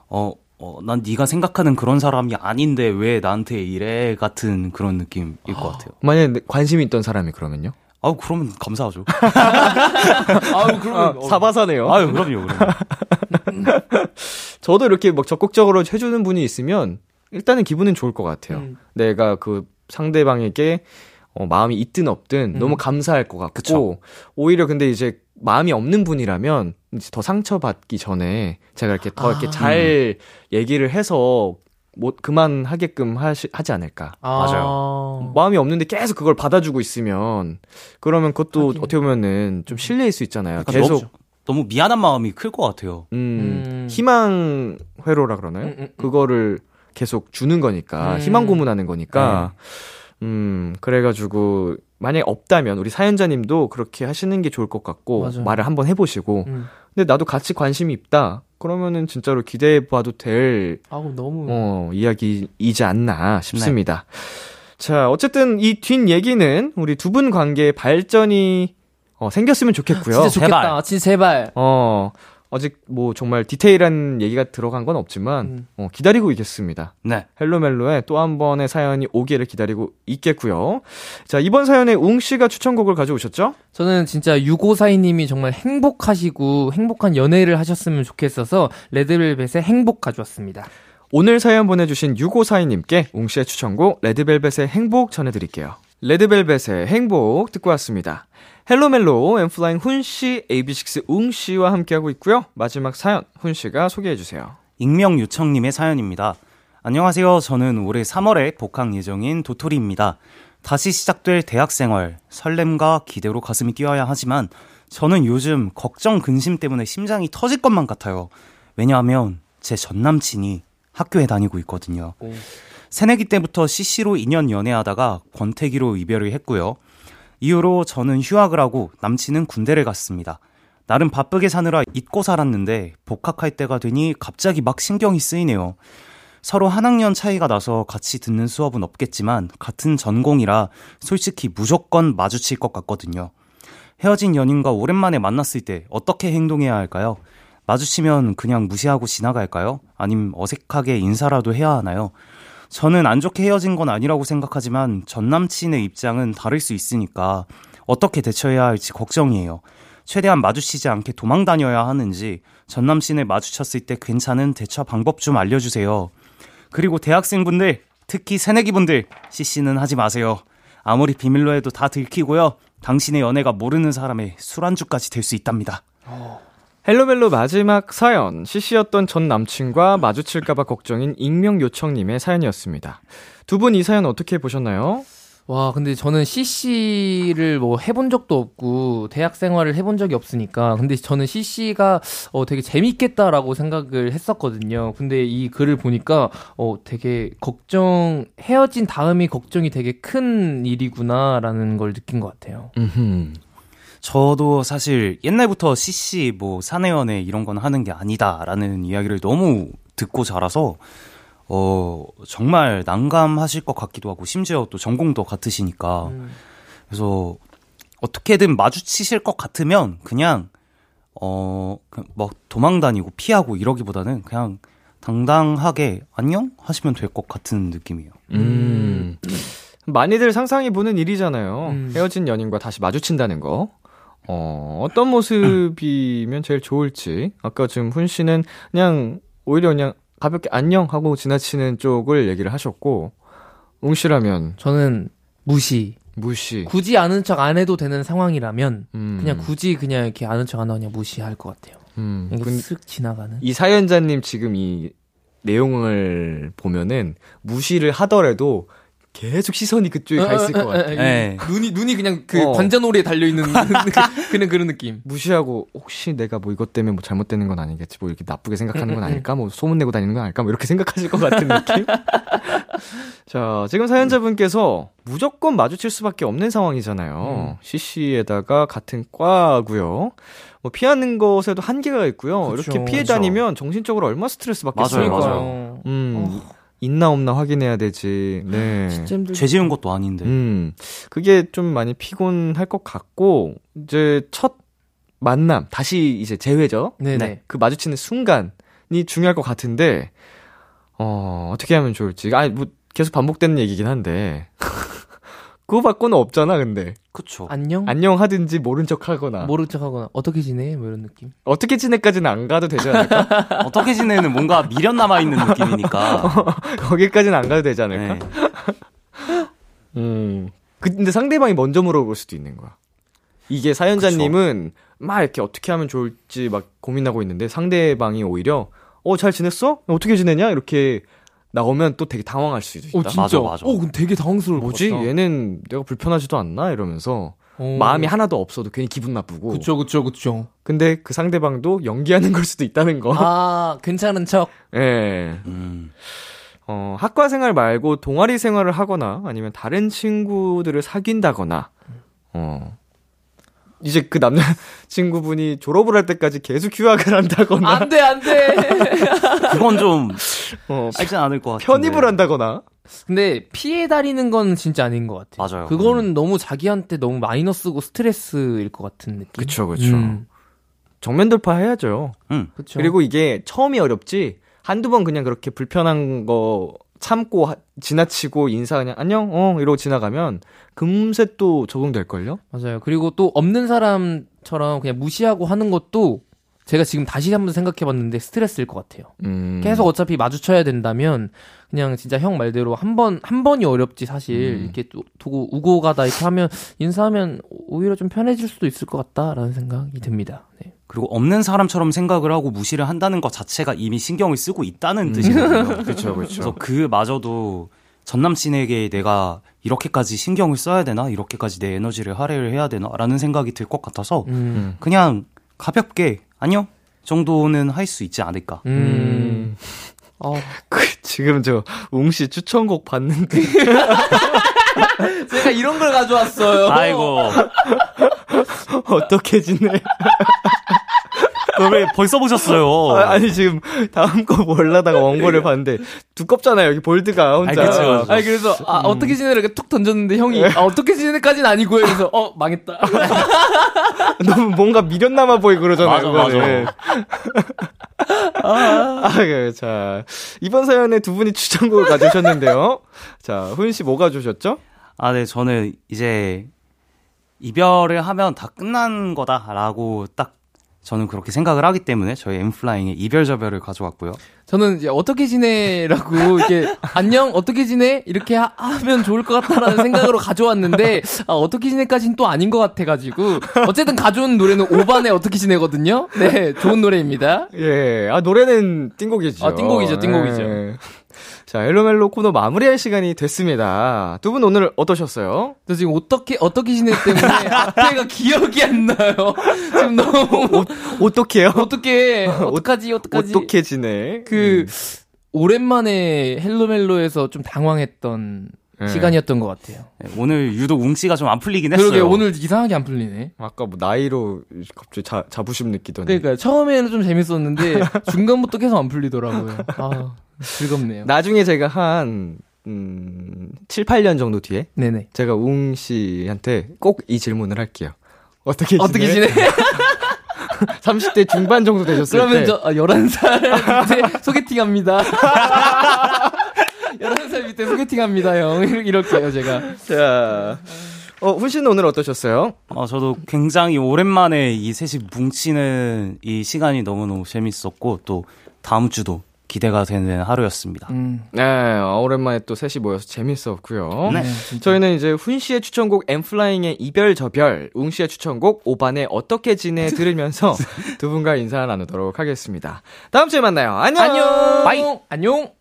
S5: 어, 어, 난 네가 생각하는 그런 사람이 아닌데 왜 나한테 이래 같은 그런 느낌일 것 같아요.
S2: 만약에 관심이 있던 사람이 그러면요?
S5: 아우 그러면 감사하죠.
S4: 아유, 그러면.
S2: 사바사네요.
S5: 아유 그럼요, 그럼요.
S2: 저도 이렇게 막 적극적으로 해주는 분이 있으면 일단은 기분은 좋을 것 같아요.
S4: 음.
S2: 내가 그 상대방에게 어, 마음이 있든 없든
S4: 음.
S2: 너무 감사할 것 같고
S5: 그쵸.
S2: 오히려 근데 이제 마음이 없는 분이라면 이제 더 상처받기 전에 제가 이렇게 더 이렇게
S4: 아.
S2: 잘 얘기를 해서 뭐 그만 하게끔 하시, 하지 않을까.
S4: 맞아요.
S2: 마음이 없는데 계속 그걸 받아주고 있으면 그러면 그것도
S4: 하긴.
S2: 어떻게 보면은 좀 실례일 수 있잖아요. 계속
S5: 너무, 너무 미안한 마음이 클 것 같아요.
S2: 음,
S4: 음.
S2: 희망 회로라 그러나요?
S4: 음, 음, 음.
S2: 그거를 계속 주는 거니까
S4: 음.
S2: 희망 고문하는 거니까
S4: 네.
S2: 음 그래가지고 만약에 없다면 우리 사연자님도 그렇게 하시는 게 좋을 것 같고
S4: 맞아요.
S2: 말을 한번 해보시고
S4: 음.
S2: 근데 나도 같이 관심이 있다 그러면은 진짜로 기대해 봐도 될
S4: 아우, 너무.
S2: 어, 이야기이지 않나 싶습니다. 자 어쨌든 이 뒷 얘기는 우리 두 분 관계의 발전이 어, 생겼으면 좋겠고요.
S4: 진짜 좋겠다.
S5: 제발.
S4: 진짜 제발.
S2: 어, 아직 뭐 정말 디테일한 얘기가 들어간 건 없지만,
S4: 음.
S2: 어, 기다리고 있겠습니다.
S5: 네.
S2: 헬로멜로에 또 한 번의 사연이 오기를 기다리고 있겠고요. 자, 이번 사연에 웅 씨가 추천곡을 가져오셨죠?
S4: 저는 진짜 유고사이님이 정말 행복하시고 행복한 연애를 하셨으면 좋겠어서 레드벨벳의 행복 가져왔습니다.
S2: 오늘 사연 보내주신 6542님께 웅 씨의 추천곡 레드벨벳의 행복 전해드릴게요. 레드벨벳의 행복 듣고 왔습니다. 헬로멜로 N.Flying 훈씨, AB6IX 웅씨와 함께하고 있고요. 마지막 사연 훈씨가 소개해주세요.
S5: 익명 요청님의 사연입니다. 안녕하세요. 저는 올해 3월에 복학 예정인 도토리입니다. 다시 시작될 대학 생활, 설렘과 기대로 가슴이 뛰어야 하지만 저는 요즘 걱정 근심 때문에 심장이 터질 것만 같아요. 왜냐하면 제 전 남친이 학교에 다니고 있거든요. 새내기 때부터 CC로 2년 연애하다가 권태기로 이별을 했고요. 이후로 저는 휴학을 하고 남친은 군대를 갔습니다. 나름 바쁘게 사느라 잊고 살았는데 복학할 때가 되니 갑자기 막 신경이 쓰이네요. 서로 한 학년 차이가 나서 같이 듣는 수업은 없겠지만 같은 전공이라 솔직히 무조건 마주칠 것 같거든요. 헤어진 연인과 오랜만에 만났을 때 어떻게 행동해야 할까요? 마주치면 그냥 무시하고 지나갈까요? 아님 어색하게 인사라도 해야 하나요? 저는 안 좋게 헤어진 건 아니라고 생각하지만 전 남친의 입장은 다를 수 있으니까 어떻게 대처해야 할지 걱정이에요. 최대한 마주치지 않게 도망 다녀야 하는지 전 남친을 마주쳤을 때 괜찮은 대처 방법 좀 알려주세요. 그리고 대학생분들, 특히 새내기분들, CC는 하지 마세요. 아무리 비밀로 해도 다 들키고요. 당신의 연애가 모르는 사람의 술안주까지 될 수 있답니다.
S2: 헬로멜로 마지막 사연, CC였던 전 남친과 마주칠까봐 걱정인 익명 요청님의 사연이었습니다. 두 분 이 사연 어떻게 보셨나요?
S4: 와, 근데 저는 CC를 뭐 해본 적도 없고, 대학 생활을 해본 적이 없으니까, 근데 저는 CC가 어, 되게 재밌겠다라고 생각을 했었거든요. 근데 이 글을 보니까, 어, 되게 걱정, 헤어진 다음이 걱정이 되게 큰 일이구나라는 걸 느낀 것 같아요.
S2: 음흠.
S5: 저도 사실 옛날부터 CC 뭐 사내연애 이런 건 하는 게 아니다라는 이야기를 너무 듣고 자라서 어 정말 난감하실 것 같기도 하고 심지어 또 전공도 같으시니까 그래서 어떻게든 마주치실 것 같으면 그냥 어, 뭐 도망 다니고 피하고 이러기보다는 그냥 당당하게 안녕 하시면 될 것 같은 느낌이에요.
S2: 음. 많이들 상상해 보는 일이잖아요.
S4: 음.
S2: 헤어진 연인과 다시 마주친다는 거. 어, 어떤 모습이면 제일 좋을지. 아까 지금 훈 씨는 그냥 오히려 그냥 가볍게 안녕 하고 지나치는 쪽을 얘기를 하셨고 웅 씨라면
S4: 저는 무시.
S2: 무시.
S4: 굳이 아는 척 안 해도 되는 상황이라면
S2: 음.
S4: 그냥 굳이 그냥 이렇게 아는 척 안 하고 그냥 무시할 것 같아요.
S2: 음.
S4: 이게
S2: 근-
S4: 쓱 지나가는.
S2: 이 사연자님 지금 이 내용을 보면은 무시를 하더라도 계속 시선이 그쪽에 가 있을 것 같아.
S5: 네.
S4: 눈이 눈이 그냥 그
S2: 어.
S4: 관자놀이에 달려 있는 그런 그런 느낌.
S2: 무시하고 혹시 내가 뭐 이것 때문에 뭐 잘못되는 건 아니겠지? 뭐 이렇게 나쁘게 생각하는 건 아닐까? 뭐 소문 내고 다니는 건 아닐까? 뭐 이렇게 생각하실 것 같은 느낌? 자 지금 사연자분께서 무조건 마주칠 수밖에 없는 상황이잖아요. CC에다가 같은 과고요. 뭐 피하는 것에도 한계가 있고요.
S4: 그쵸,
S2: 이렇게 피해
S5: 그쵸.
S2: 다니면 정신적으로 얼마 스트레스
S5: 맞아요,
S2: 받겠어요.
S5: 맞아요.
S2: 음 있나 없나 확인해야 되지 네.
S5: 죄 지은 것도 아닌데.
S2: 음, 그게 좀 많이 피곤할 것 같고, 이제 첫 만남, 다시 이제 재회죠?
S4: 네네.
S5: 네.
S2: 그 마주치는 순간이 중요할 것 같은데, 어, 어떻게 하면 좋을지. 아, 뭐, 계속 반복되는 얘기긴 한데. 그거 받고는 없잖아, 근데.
S5: 그쵸.
S4: 안녕.
S2: 안녕 하든지 모른 척 하거나.
S4: 모른 척 하거나 어떻게 지내? 뭐 이런 느낌.
S2: 어떻게 지내까지는 안 가도 되지 않을까?
S5: 어떻게 지내는 뭔가 미련 남아있는 느낌이니까.
S2: 거기까지는 안 가도 되지 않을까?
S5: 네.
S2: 음. 근데 상대방이 먼저 물어볼 수도 있는 거야. 이게 사연자님은 막 이렇게 어떻게 하면 좋을지 막 고민하고 있는데 상대방이 오히려 어, 잘 지냈어? 어떻게 지내냐? 이렇게 나오면 또 되게 당황할 수도 있다.
S4: 오 진짜.
S5: 맞아, 맞아.
S4: 오 그럼 되게 당황스러울
S2: 뭐지? 얘는 내가 불편하지도 않나? 이러면서
S4: 오.
S2: 마음이 하나도 없어도 괜히 기분 나쁘고.
S4: 그쵸 그쵸 그쵸.
S2: 근데 그 상대방도 연기하는 걸 수도 있다는 거.
S4: 아 괜찮은 척.
S2: 예.
S5: 음.
S2: 어, 학과 생활 말고 동아리 생활을 하거나 아니면 다른 친구들을 사귄다거나, 어, 이제 그 남자 친구분이 졸업을 할 때까지 계속 휴학을 한다거나,
S4: 안돼 안돼.
S5: 그건 좀
S2: 어,
S5: 쉽지 않을 것 같아요.
S2: 편입을 한다거나,
S4: 근데 피해 다니는 건 진짜 아닌 것 같아요.
S5: 맞아요.
S4: 그거는 너무 자기한테 너무 마이너스고 스트레스일 것 같은 느낌.
S2: 그쵸, 그쵸.
S4: 음,
S2: 정면 돌파 해야죠.
S5: 음.
S4: 그쵸.
S2: 그리고 이게 처음이 어렵지, 한두 번 그냥 그렇게 불편한 거 참고 하- 지나치고 인사 그냥 안녕, 어, 이러고 지나가면 금세 또 적응될걸요?
S4: 맞아요. 그리고 또 없는 사람처럼 그냥 무시하고 하는 것도 제가 지금 다시 한번 생각해봤는데 스트레스일 것 같아요.
S2: 음.
S4: 계속 어차피 마주쳐야 된다면 그냥 진짜 형 말대로 한 번 한 번이 어렵지 사실
S2: 음.
S4: 이렇게 또 두고 우고 가다 이렇게 하면 인사하면 오히려 좀 편해질 수도 있을 것 같다라는 생각이 듭니다. 네.
S5: 그리고 없는 사람처럼 생각을 하고 무시를 한다는 것 자체가 이미 신경을 쓰고 있다는 뜻이거든요.
S2: 그쵸,
S5: 그래서
S2: 그쵸.
S5: 그마저도 전 남친에게 내가 이렇게까지 신경을 써야 되나? 이렇게까지 내 에너지를 할애를 해야 되나? 라는 생각이 들 것 같아서
S4: 음.
S5: 그냥 가볍게 안녕 정도는 할 수 있지 않을까.
S4: 음. 어,
S2: 그, 지금 저, 웅씨 추천곡 봤는데.
S4: 제가 이런 걸 가져왔어요.
S5: 아이고.
S2: 어떻게 지내?
S5: 왜 벌써 보셨어요?
S2: 아, 니 지금 다음 거 몰라다가 원고를 봤는데 두껍잖아요 여기 볼드가 혼자.
S5: 아, 그쵸, 그쵸.
S4: 아니 그래서 아 어떻게 지내 이렇게 툭 던졌는데 형이 아 어떻게 지내까지는 아니고요. 그래서 어 망했다.
S2: 너무 뭔가 미련 남아 보이고 그러잖아요.
S5: 맞아,
S2: 그거는. 아, 그, 자 이번 사연에 두 분이 추천곡을 가져오셨는데요. 자 훈 씨 뭐가 주셨죠?
S5: 아, 네, 저는 이제 이별을 하면 다 끝난 거다라고 딱 저는 그렇게 생각을 하기 때문에 저희 엠플라잉의 이별 저별을 가져왔고요.
S4: 저는 이제 어떻게 지내라고 이렇게 안녕 어떻게 지내 이렇게 하, 면 좋을 것 같다라는 생각으로 가져왔는데 아, 어떻게 지내까지는 또 아닌 것 같아가지고 어쨌든 가져온 노래는 5반의 어떻게 지내거든요. 네 좋은 노래입니다.
S2: 예, 아 노래는 띵곡이죠.
S4: 아, 띵곡이죠, 띵곡이죠.
S2: 예. 자 헬로멜로 코너 마무리할 시간이 됐습니다. 두 분 오늘 어떠셨어요?
S4: 저 지금 어떻게 어떻게 지내 때문에 앞에가 기억이 안 나요. 지금 너무
S2: 어떻게요?
S4: 어떻게 어떡하지 어떡하지
S2: 어떻게 지내?
S4: 그 오랜만에 헬로멜로에서 좀 당황했던
S2: 예.
S4: 시간이었던 것 같아요.
S5: 네, 오늘 유독 웅씨가 좀 안 풀리긴 했어요.
S4: 그러게 오늘 이상하게 안 풀리네.
S2: 아까 뭐 나이로 갑자기 자, 자부심 느끼더니
S4: 그러니까 처음에는 좀 재밌었는데 중간부터 계속 안 풀리더라고요. 아 즐겁네요.
S2: 나중에 제가 한 음, 7, 8년 정도 뒤에
S4: 네네.
S2: 제가 웅 씨한테 꼭 이 질문을 할게요. 어떻게 지내?
S4: 어떻게 지내?
S2: 30대 중반 정도 되셨을
S4: 그러면
S2: 때.
S4: 저 아, 11살 밑에 소개팅 합니다. 11살 밑에 소개팅 합니다, 형. 이렇게요, 제가.
S2: 자. 어, 훈 씨는 오늘 어떠셨어요?
S5: 어, 저도 굉장히 오랜만에 이 셋이 뭉치는 이 시간이 너무너무 재밌었고, 또 다음 주도 기대가 되는 하루였습니다.
S4: 음.
S2: 네, 어, 오랜만에 또 셋이 모여서 재밌었고요.
S5: 네.
S2: 저희는 이제 훈 씨의 추천곡 N.Flying의 이별 저별, 웅 씨의 추천곡 오반의 어떻게 지내 들으면서 두 분과 인사 나누도록 하겠습니다. 다음 주에 만나요. 안녕.
S4: 안녕! Bye! 안녕!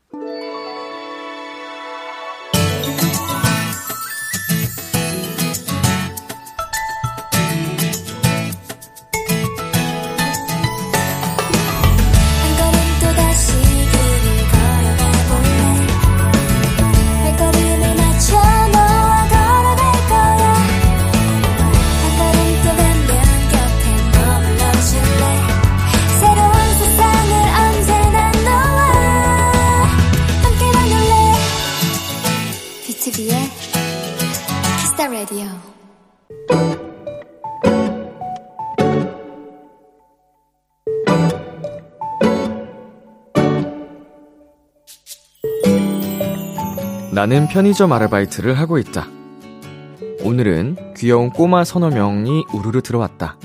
S2: 나는 편의점 아르바이트를 하고 있다. 오늘은 귀여운 꼬마 서너 명이 우르르 들어왔다.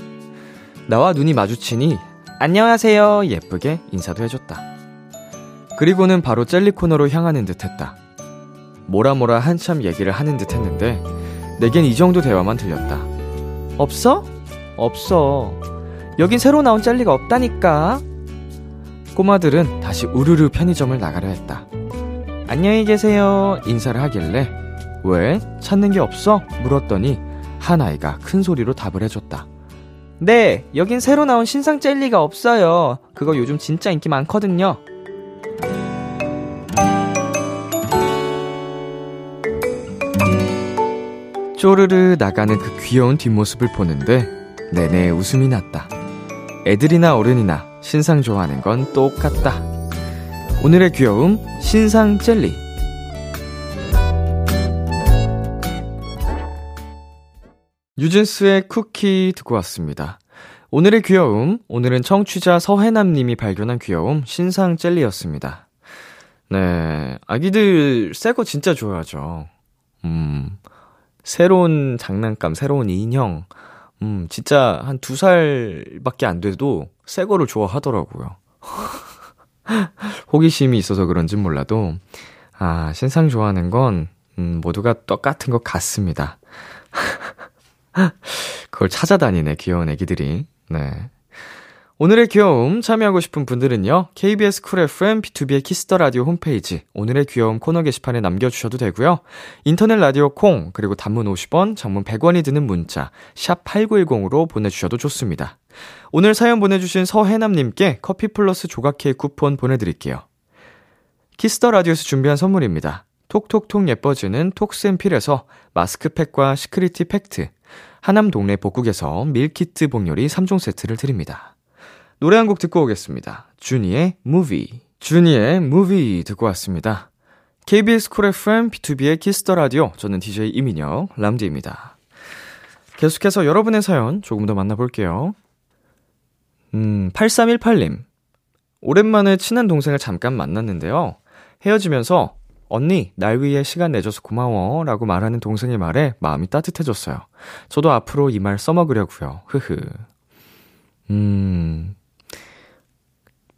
S2: 나와 눈이 마주치니 안녕하세요 예쁘게 인사도 해줬다. 그리고는 바로 젤리 코너로 향하는 듯 했다. 뭐라 뭐라 한참 얘기를 하는 듯 했는데 내겐 이 정도 대화만 들렸다. 없어? 없어. 여긴 새로 나온 젤리가 없다니까. 꼬마들은 다시 우르르 편의점을 나가려 했다. 안녕히 계세요. 인사를 하길래 왜? 찾는 게 없어? 물었더니 한 아이가 큰 소리로 답을 해줬다. 네, 여긴 새로 나온 신상 젤리가 없어요. 그거 요즘 진짜 인기 많거든요. 쪼르르 나가는 그 귀여운 뒷모습을 보는데 내내 웃음이 났다. 애들이나 어른이나 신상 좋아하는 건 똑같다. 오늘의 귀여움 신상 젤리 유진스의 쿠키 듣고 왔습니다. 오늘의 귀여움 오늘은 청취자 서해남 님이 발견한 귀여움 신상 젤리였습니다. 네 아기들 새 거 진짜 좋아하죠. 음 새로운 장난감 새로운 인형 음 진짜 한 두 살밖에 안 돼도 새 거를 좋아하더라고요. 호기심이 있어서 그런진 몰라도, 아, 신상 좋아하는 건, 음, 모두가 똑같은 것 같습니다. 그걸 찾아다니네, 귀여운 애기들이. 네. 오늘의 귀여움 참여하고 싶은 분들은요, KBS 쿨 FM B2B의 키스터 라디오 홈페이지, 오늘의 귀여움 코너 게시판에 남겨 주셔도 되고요. 인터넷 라디오 콩, 그리고 단문 50원, 장문 100원이 드는 문자, 샵 8910으로 보내 주셔도 좋습니다. 오늘 사연 보내주신 서해남님께 커피 플러스 조각 케이크 쿠폰 보내드릴게요. 키스 더 라디오에서 준비한 선물입니다. 톡톡톡 예뻐지는 톡스앤필에서 마스크팩과 시크릿 팩트, 하남 동네 복국에서 밀키트 복요리 3종 세트를 드립니다. 노래 한 곡 듣고 오겠습니다. 주니의 무비. 주니의 무비 듣고 왔습니다. KBS 쿨 FM 비투비의 키스 더 라디오. 저는 DJ 이민혁 람디입니다. 계속해서 여러분의 사연 조금 더 만나볼게요. 음, 8318님. 오랜만에 친한 동생을 잠깐 만났는데요. 헤어지면서 언니, 날 위해 시간 내줘서 고마워. 라고 말하는 동생의 말에 마음이 따뜻해졌어요. 저도 앞으로 이 말 써먹으려고요. 흐흐. 음,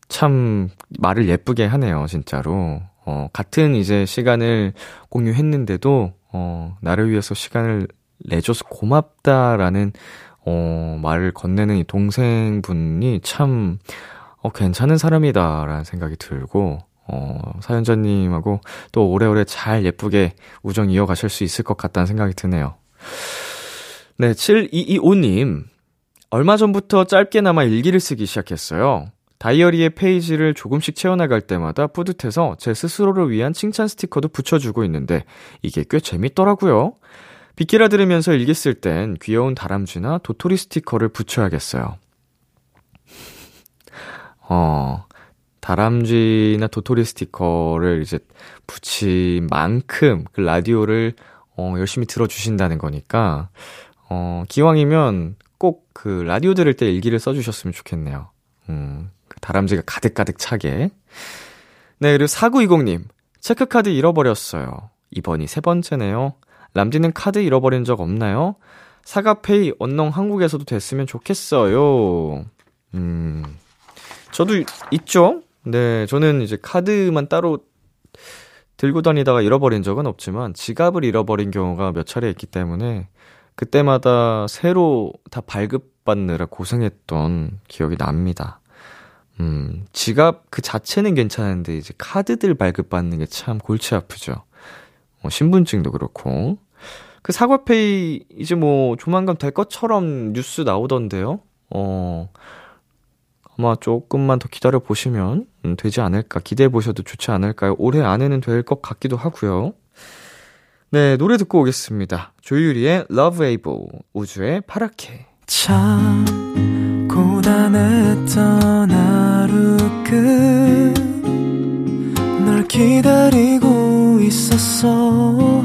S2: 참, 말을 예쁘게 하네요, 진짜로. 어, 같은 이제 시간을 공유했는데도, 어, 나를 위해서 시간을 내줘서 고맙다라는, 어, 말을 건네는 이 동생분이 참, 어, 괜찮은 사람이다라는 생각이 들고, 어, 사연자님하고 또 오래오래 잘 예쁘게 우정 이어가실 수 있을 것 같다는 생각이 드네요. 네, 7225님. 얼마 전부터 짧게나마 일기를 쓰기 시작했어요. 다이어리의 페이지를 조금씩 채워나갈 때마다 뿌듯해서 제 스스로를 위한 칭찬 스티커도 붙여주고 있는데 이게 꽤 재밌더라고요. 빗기라 들으면서 일기 쓸 땐 귀여운 다람쥐나 도토리 스티커를 붙여야겠어요. 어, 다람쥐나 도토리 스티커를 이제 붙인 만큼 그 라디오를 어, 열심히 들어주신다는 거니까, 어, 기왕이면 꼭 그 라디오 들을 때 일기를 써주셨으면 좋겠네요. 음, 그 다람쥐가 가득가득 차게. 네, 그리고 4920님. 체크카드 잃어버렸어요. 이번이 세 번째네요. 람디는 카드 잃어버린 적 없나요? 사과페이 언농 한국에서도 됐으면 좋겠어요. 음, 저도 있죠? 네, 저는 이제 카드만 따로 들고 다니다가 잃어버린 적은 없지만 지갑을 잃어버린 경우가 몇 차례 있기 때문에 그때마다 새로 다 발급받느라 고생했던 기억이 납니다. 음, 지갑 그 자체는 괜찮은데 이제 카드들 발급받는 게 참 골치 아프죠. 뭐 신분증도 그렇고. 그 사과페이 이제 뭐 조만간 될 것처럼 뉴스 나오던데요. 어. 아마 조금만 더 기다려 보시면 음, 되지 않을까 기대해 보셔도 좋지 않을까요? 올해 안에는 될 것 같기도 하고요. 네, 노래 듣고 오겠습니다. 조유리의 Love Able, 우주의 파랗게.
S3: 참 고단했던 하루 끝 널 기다리고 있었어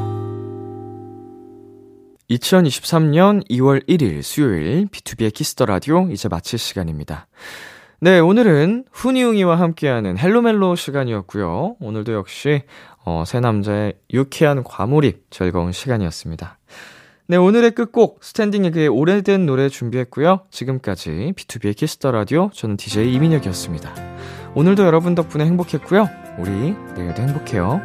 S2: 2023년 2월 1일 수요일 비투비의 키스 더 라디오 이제 마칠 시간입니다. 네, 오늘은 훈이웅이와 함께하는 헬로멜로 시간이었고요. 오늘도 역시 어, 세 남자의 유쾌한 과몰입 즐거운 시간이었습니다. 네, 오늘의 끝곡 스탠딩 에그의 오래된 노래 준비했고요. 지금까지 비투비의 키스 더 라디오 저는 DJ 이민혁이었습니다. 오늘도 여러분 덕분에 행복했고요. 우리 내일도 행복해요.